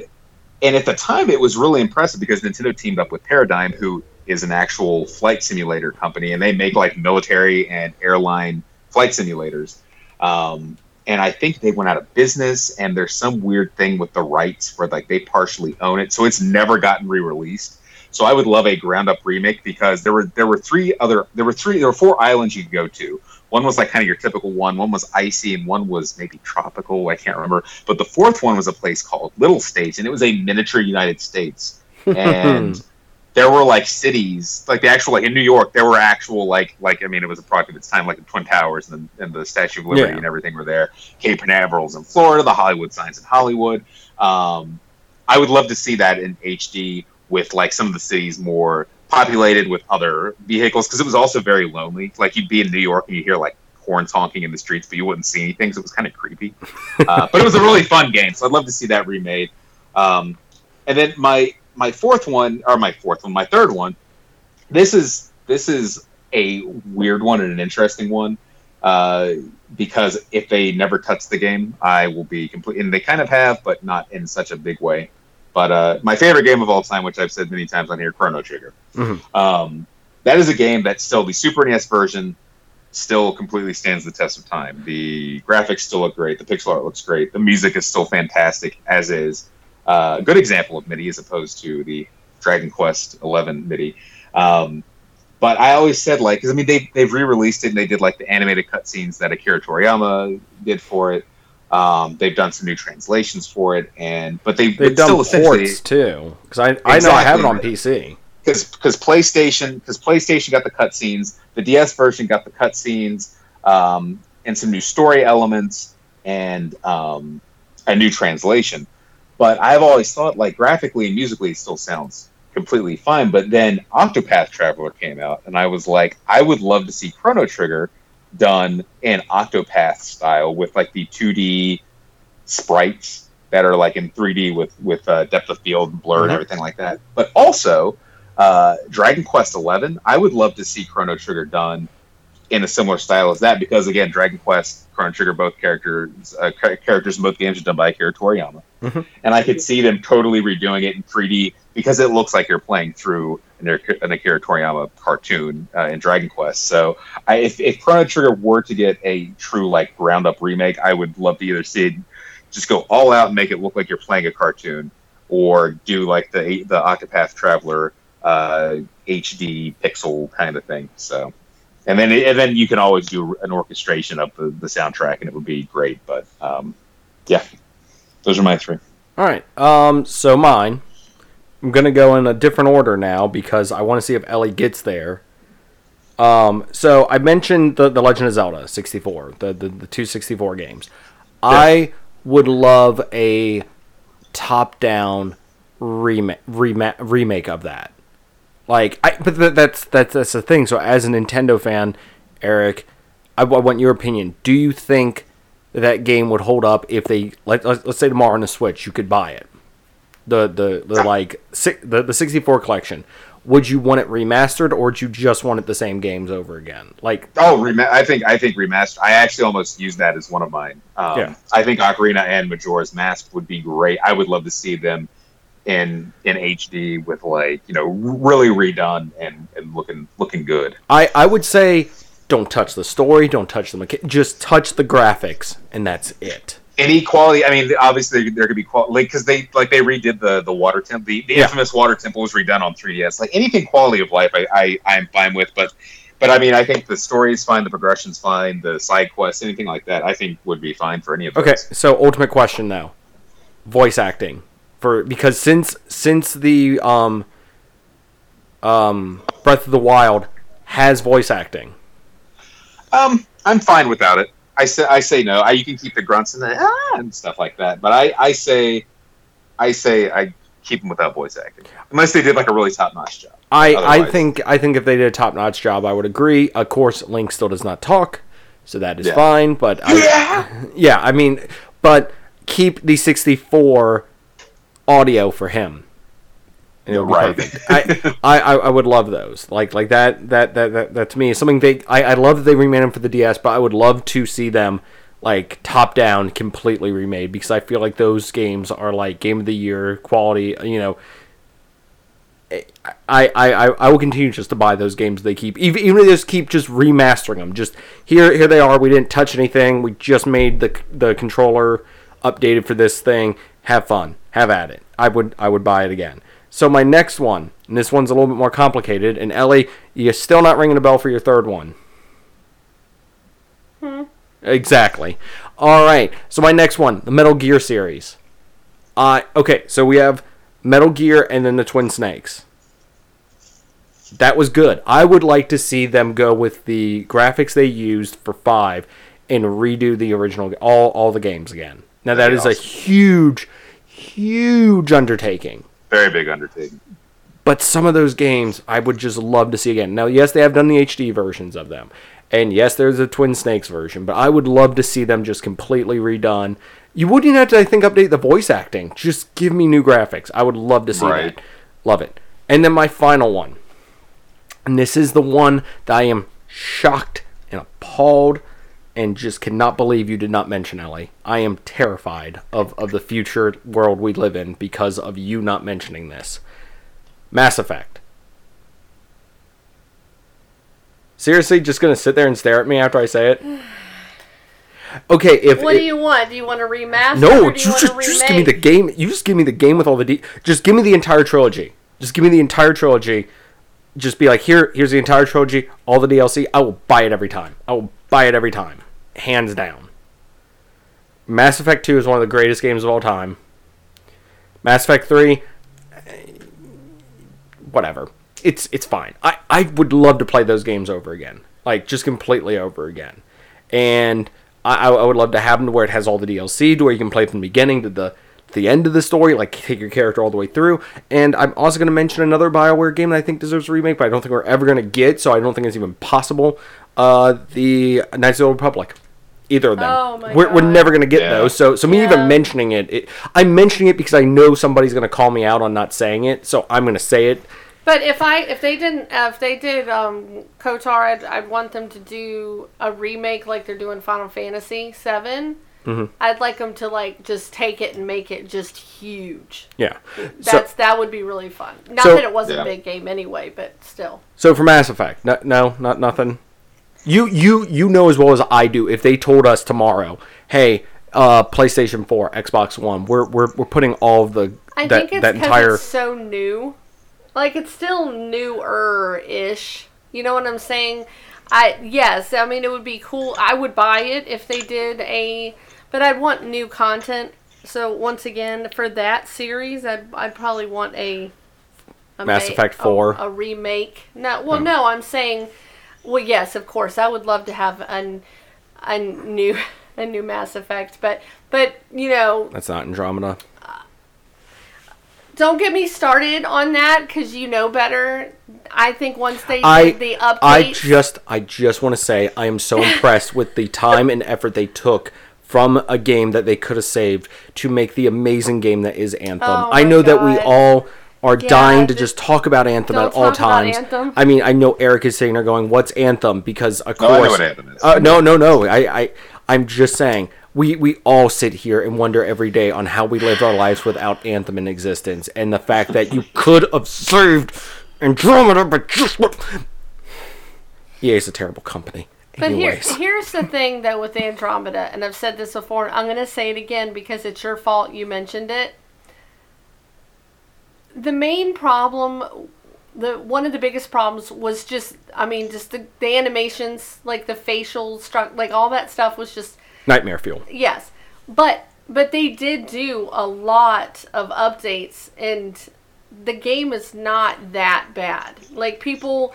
Speaker 3: and at the time, it was really impressive because Nintendo teamed up with Paradigm, who is an actual flight simulator company, and they make like military and airline flight simulators. Um, and I think they went out of business, and there's some weird thing with the rights where like they partially own it, so it's never gotten re-released. So I would love a ground up remake because there were there were three other there were three there were four islands you could go to. One was like kind of your typical one, one was icy, and one was maybe tropical. I can't remember. But the fourth one was a place called Little States, and it was a miniature United States. And there were like cities, like the actual like in New York, there were actual like like I mean it was a product of its time, like the Twin Towers and the, and the Statue of Liberty
Speaker 1: Yeah.
Speaker 3: and everything were there. Cape Canaveral's in Florida, the Hollywood signs in Hollywood. Um, I would love to see that in HD with like some of the cities more populated with other vehicles because it was also very lonely. Like you'd be in New York and you hear like horns honking in the streets, but you wouldn't see anything, so it was kind of creepy. uh, but it was a really fun game, so I'd love to see that remade. Um, and then my my fourth one, or my fourth one, my third one. This is this is a weird one and an interesting one. Uh, because if they never touch the game, I will be complete. And they kind of have, but not in such a big way. But uh, my favorite game of all time, which I've said many times on here, Chrono Trigger.
Speaker 1: Mhm.
Speaker 3: Um, that is a game that still the Super NES version still completely stands the test of time. The graphics still look great. The pixel art looks great. The music is still fantastic as is. Uh, a good example of MIDI as opposed to the Dragon Quest Eleven MIDI. Um, but I always said like, 'cause, I mean, they they've re-released it and they did like the animated cutscenes that Akira Toriyama did for it. Um, they've done some new translations for it, and but they
Speaker 1: They've
Speaker 3: still
Speaker 1: done
Speaker 3: essentially
Speaker 1: ports too, because I I know I have it on PC.
Speaker 3: because because PlayStation because PlayStation got the cutscenes, the DS version got the cutscenes, um, and some new story elements and um, a new translation. But I've always thought like graphically and musically it still sounds completely fine. But then Octopath Traveler came out, and I was like, I would love to see Chrono Trigger done in Octopath style with like the 2D sprites that are like in 3D with with uh, depth of field and blur and
Speaker 1: Mhm.
Speaker 3: everything like that. But also uh, Dragon Quest Eleven, I would love to see Chrono Trigger done in a similar style as that because again, Dragon Quest, Chrono Trigger, both characters uh, cha- characters in both games are done by Akira Toriyama,
Speaker 1: Mhm.
Speaker 3: and I could see them totally redoing it in 3D because it looks like you're playing through an, an Akira Toriyama cartoon uh, in Dragon Quest. So, I, if, if Chrono Trigger were to get a true like ground up remake, I would love to either see it just go all out and make it look like you're playing a cartoon, or do like the the Octopath Traveler uh, HD pixel kind of thing. So, and then and then you can always do an orchestration of the, the soundtrack, and it would be great. But um, yeah, those are my three.
Speaker 1: All right. Um. So mine. I'm gonna go in a different order now because I want to see if Ellie gets there. Um. So I mentioned the the Legend of Zelda 64, the the, the two 64 games. I would love a top down remake rema- remake of that. Like I, but th- that's that's that's the thing. So as a Nintendo fan, Eric, I, I want your opinion. Do you think that game would hold up if they let let's, let's say tomorrow on the Switch you could buy it, the the the like si- the the sixty four collection. Would you want it remastered or would you just want it the same games over again? Like
Speaker 3: Oh, rema- I think I think remaster. I actually almost used that as one of mine. Um,
Speaker 1: Yeah.
Speaker 3: I think Ocarina and Majora's Mask would be great. I would love to see them in in HD with like you know really redone and, and looking looking good.
Speaker 1: I I would say don't touch the story, don't touch the mecha- just touch the graphics and that's it.
Speaker 3: Any quality, I mean, obviously there could be quality like because they like they redid the the water temple, the, the
Speaker 1: Yeah.
Speaker 3: infamous water temple was redone on 3ds. Like anything quality of life, I, I I'm fine with, but. But I mean, I think the story's fine, the progression's fine, the side quests, anything like that, I think would be fine for any of those.
Speaker 1: Okay, so ultimate question though, voice acting for because since since the um um Breath of the Wild has voice acting.
Speaker 3: Um, I'm fine without it. I say I say no. I, you can keep the grunts and the ah and stuff like that, but I, I say I say I keep them without voice acting unless they did like a really top notch job.
Speaker 1: I I think I think if they did a top notch job, I would agree. Of course, Link still does not talk, so that is
Speaker 3: Yeah.
Speaker 1: fine. But I,
Speaker 3: Yeah.
Speaker 1: yeah, I mean, but keep the sixty four audio for him. And it'll be
Speaker 3: Right.
Speaker 1: perfect. I, I, I would love those. Like like that that that that, that to me is something they I, I love that they remade them for the DS, but I would love to see them like top down completely remade because I feel like those games are like game of the year quality, you know. I, I, I, I will continue just to buy those games they keep even, even if they just keep just remastering them just here here they are we didn't touch anything we just made the the controller updated for this thing have fun have at it. I would I would buy it again. So my next one and this one's a little bit more complicated and Ellie you're still not ringing a bell for your third one. Hmm. exactly. All right. So my next one the Metal Gear series. Uh okay so we have Metal Gear and then the Twin Snakes. That was good. I would like to see them go with the graphics they used for five and redo the original all all the games again. Now that
Speaker 3: That'd
Speaker 1: is
Speaker 3: be
Speaker 1: a huge, huge undertaking.
Speaker 3: Very big undertaking.
Speaker 1: But some of those games I would just love to see again. Now, yes, they have done the HD versions of them. And yes, there's a Twin Snakes version, but I would love to see them just completely redone. You wouldn't have to, I think, update the voice acting. Just give me new graphics. I would love to see
Speaker 3: Right.
Speaker 1: that. Love it. And then my final one. And this is the one that I am shocked and appalled and just cannot believe you did not mention, Ellie. I am terrified of, of the future world we live in because of you not mentioning this. Mass Effect. Seriously, just gonna sit there and stare at me after I say it? Okay, if
Speaker 2: What
Speaker 1: it-
Speaker 2: do you want? Do you want to remaster?
Speaker 1: no,
Speaker 2: or do you
Speaker 1: you
Speaker 2: want
Speaker 1: just, just give me the game. You just give me the game with all the de- Just give me the entire trilogy. Just give me the entire trilogy. Just be like, here, here's the entire trilogy, all the DLC. I will buy it every time. I will buy it every time, hands down. Mass Effect Two is one of the greatest games of all time. Mass Effect Three, eh, whatever. It's it's fine. I I would love to play those games over again, like just completely over again, and I, I would love to have them to where it has all the DLC to where you can play from the beginning to the the end of the story, like take your character all the way through. And I'm also going to mention another Bioware game that I think deserves a remake, but I don't think we're ever going to get, so I don't think it's even possible. Uh, the Knights of the Old Republic. Either of them.
Speaker 2: Oh my
Speaker 1: we're, we're never going to get
Speaker 3: Yeah.
Speaker 1: those. So, so me
Speaker 2: Yeah.
Speaker 1: even mentioning it, it, I'm mentioning it because I know somebody's going to call me out on not saying it, so I'm going to say it.
Speaker 2: But if I if they didn't uh, if they did um, KOTOR, I'd, I'd want them to do a remake like they're doing Final Fantasy 7
Speaker 1: Mm-hmm.
Speaker 2: I'd like them to like just take it and make it just huge.
Speaker 1: Yeah. So,
Speaker 2: That's that would be really fun. Not
Speaker 1: So-
Speaker 2: that it wasn't
Speaker 3: Yeah.
Speaker 2: a big game anyway, but still.
Speaker 1: So for Mass Effect, no, no, not nothing. You you you know as well as I do. If they told us tomorrow, hey, uh, PlayStation Four, Xbox One, we're we're, we're putting all of the
Speaker 2: I
Speaker 1: that
Speaker 2: think it's
Speaker 1: that entire
Speaker 2: it's so new. Like it's still newer ish. You know what I'm saying? I yes, I mean it would be cool. I would buy it if they did a, but I'd want new content. So once again, for that series, I'd I'd probably want a, a
Speaker 1: Mass
Speaker 2: ma-
Speaker 1: Effect
Speaker 2: a-
Speaker 1: 4.
Speaker 2: a, remake. No, well,
Speaker 1: Hmm.
Speaker 2: no, I'm saying, well, yes, of course, I would love to have a, a new a new Mass Effect, but but you know
Speaker 1: that's not Andromeda.
Speaker 2: don't get me started on that because you know better. I think once they
Speaker 1: I
Speaker 2: did the updates,
Speaker 1: I just I just want to say I am so impressed with the time and effort they took from a game that they could have saved to make the amazing game that is Anthem.
Speaker 2: Oh
Speaker 1: I know that we all are
Speaker 2: Yeah,
Speaker 1: dying to
Speaker 2: just
Speaker 1: just talk about Anthem
Speaker 2: don't
Speaker 1: at all
Speaker 2: about
Speaker 1: times.
Speaker 2: Anthem.
Speaker 1: I mean, I know Eric is sitting there going, "What's Anthem?" Because of
Speaker 3: No, I know
Speaker 1: course,
Speaker 3: what Anthem is.
Speaker 1: Uh, no, no, no. I, I, I'm just saying. We, we all sit here and wonder every day on how we lived our lives without Anthem in existence, and the fact that you could have saved Andromeda, but just what? EA is a terrible company.
Speaker 2: But here, here's the thing though with Andromeda, and I've said this before, and I'm going to say it again because it's your fault you mentioned it. The main problem, the one of the biggest problems was just, I mean, just the, the animations, like the facial struct, like all that stuff was just
Speaker 1: Nightmare Fuel.
Speaker 2: Yes, but but they did do a lot of updates, and the game is not that bad. Like people,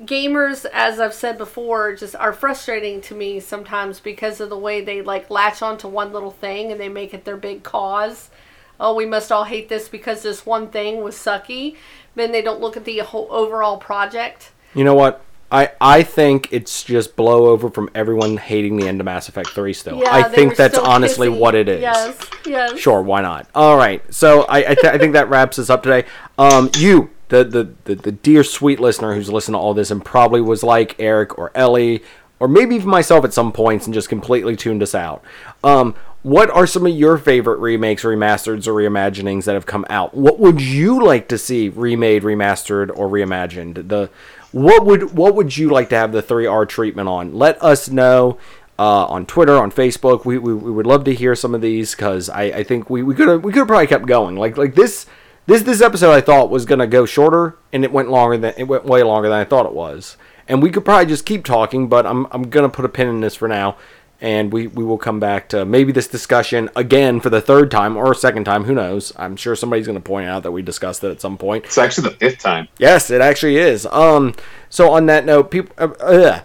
Speaker 2: gamers, as I've said before, just are frustrating to me sometimes because of the way they like latch onto one little thing and they make it their big cause. Oh, we must all hate this because this one thing was sucky. Then they don't look at the whole overall project.
Speaker 1: You know what? I, I think it's just blow over from everyone hating the end of Mass Effect 3 still.
Speaker 2: Yeah,
Speaker 1: I think that's honestly what it is.
Speaker 2: Yes, yes.
Speaker 1: Sure, why not? All right. So I I, th- I think that wraps us up today. Um, you, the, the the the dear sweet listener who's listened to all this and probably was like Eric or Ellie or maybe even myself at some points and just completely tuned us out. Um, what are some of your favorite remakes, remasters, or reimaginings that have come out? What would you like to see remade, remastered, or reimagined? The what would what would you like to have the 3R treatment on? Let us know uh, on Twitter, on Facebook. We, we, we would love to hear some of these because I, I think we, we could have we could probably kept going. Like like this this this episode I thought was gonna go shorter and it went longer than it went way longer than I thought it was. And we could probably just keep talking, but I'm I'm gonna put a pin in this for now. And we, we will come back to maybe this discussion again for the third time or second time. Who knows? I'm sure somebody's going to point out that we discussed it at some point.
Speaker 3: It's actually the fifth time.
Speaker 1: Yes, it actually is. Um, so on that note, people, uh, uh,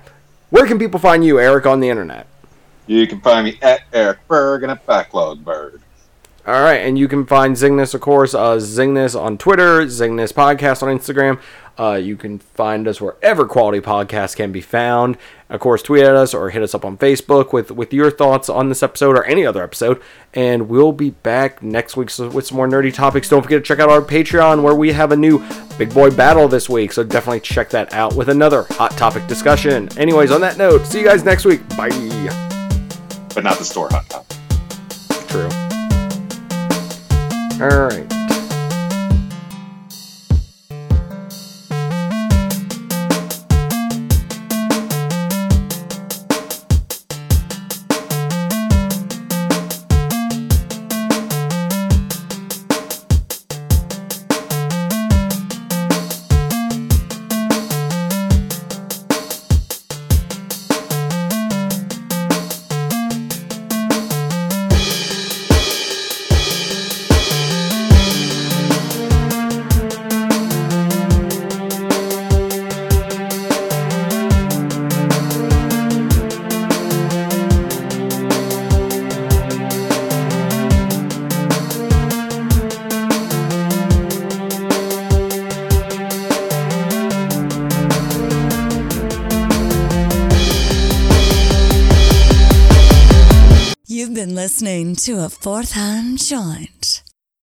Speaker 1: where can people find you, Eric, on the internet?
Speaker 3: You can find me at Eric Berg and at Backlog Bird.
Speaker 1: All right, and you can find Zing This, of course, uh, Zing This on Twitter, Zing This Podcast on Instagram. Uh, you can find us wherever quality podcasts can be found. Of course, tweet at us or hit us up on Facebook with, with your thoughts on this episode or any other episode. And we'll be back next week with some more nerdy topics. Don't forget to check out our Patreon where we have a new Big Boy Battle this week. So definitely check that out with another hot topic discussion. Anyways, on that note, see you guys next week. Bye.
Speaker 3: But not the store hot topic.
Speaker 1: True. All right.
Speaker 4: Listening to a fourth hand joint.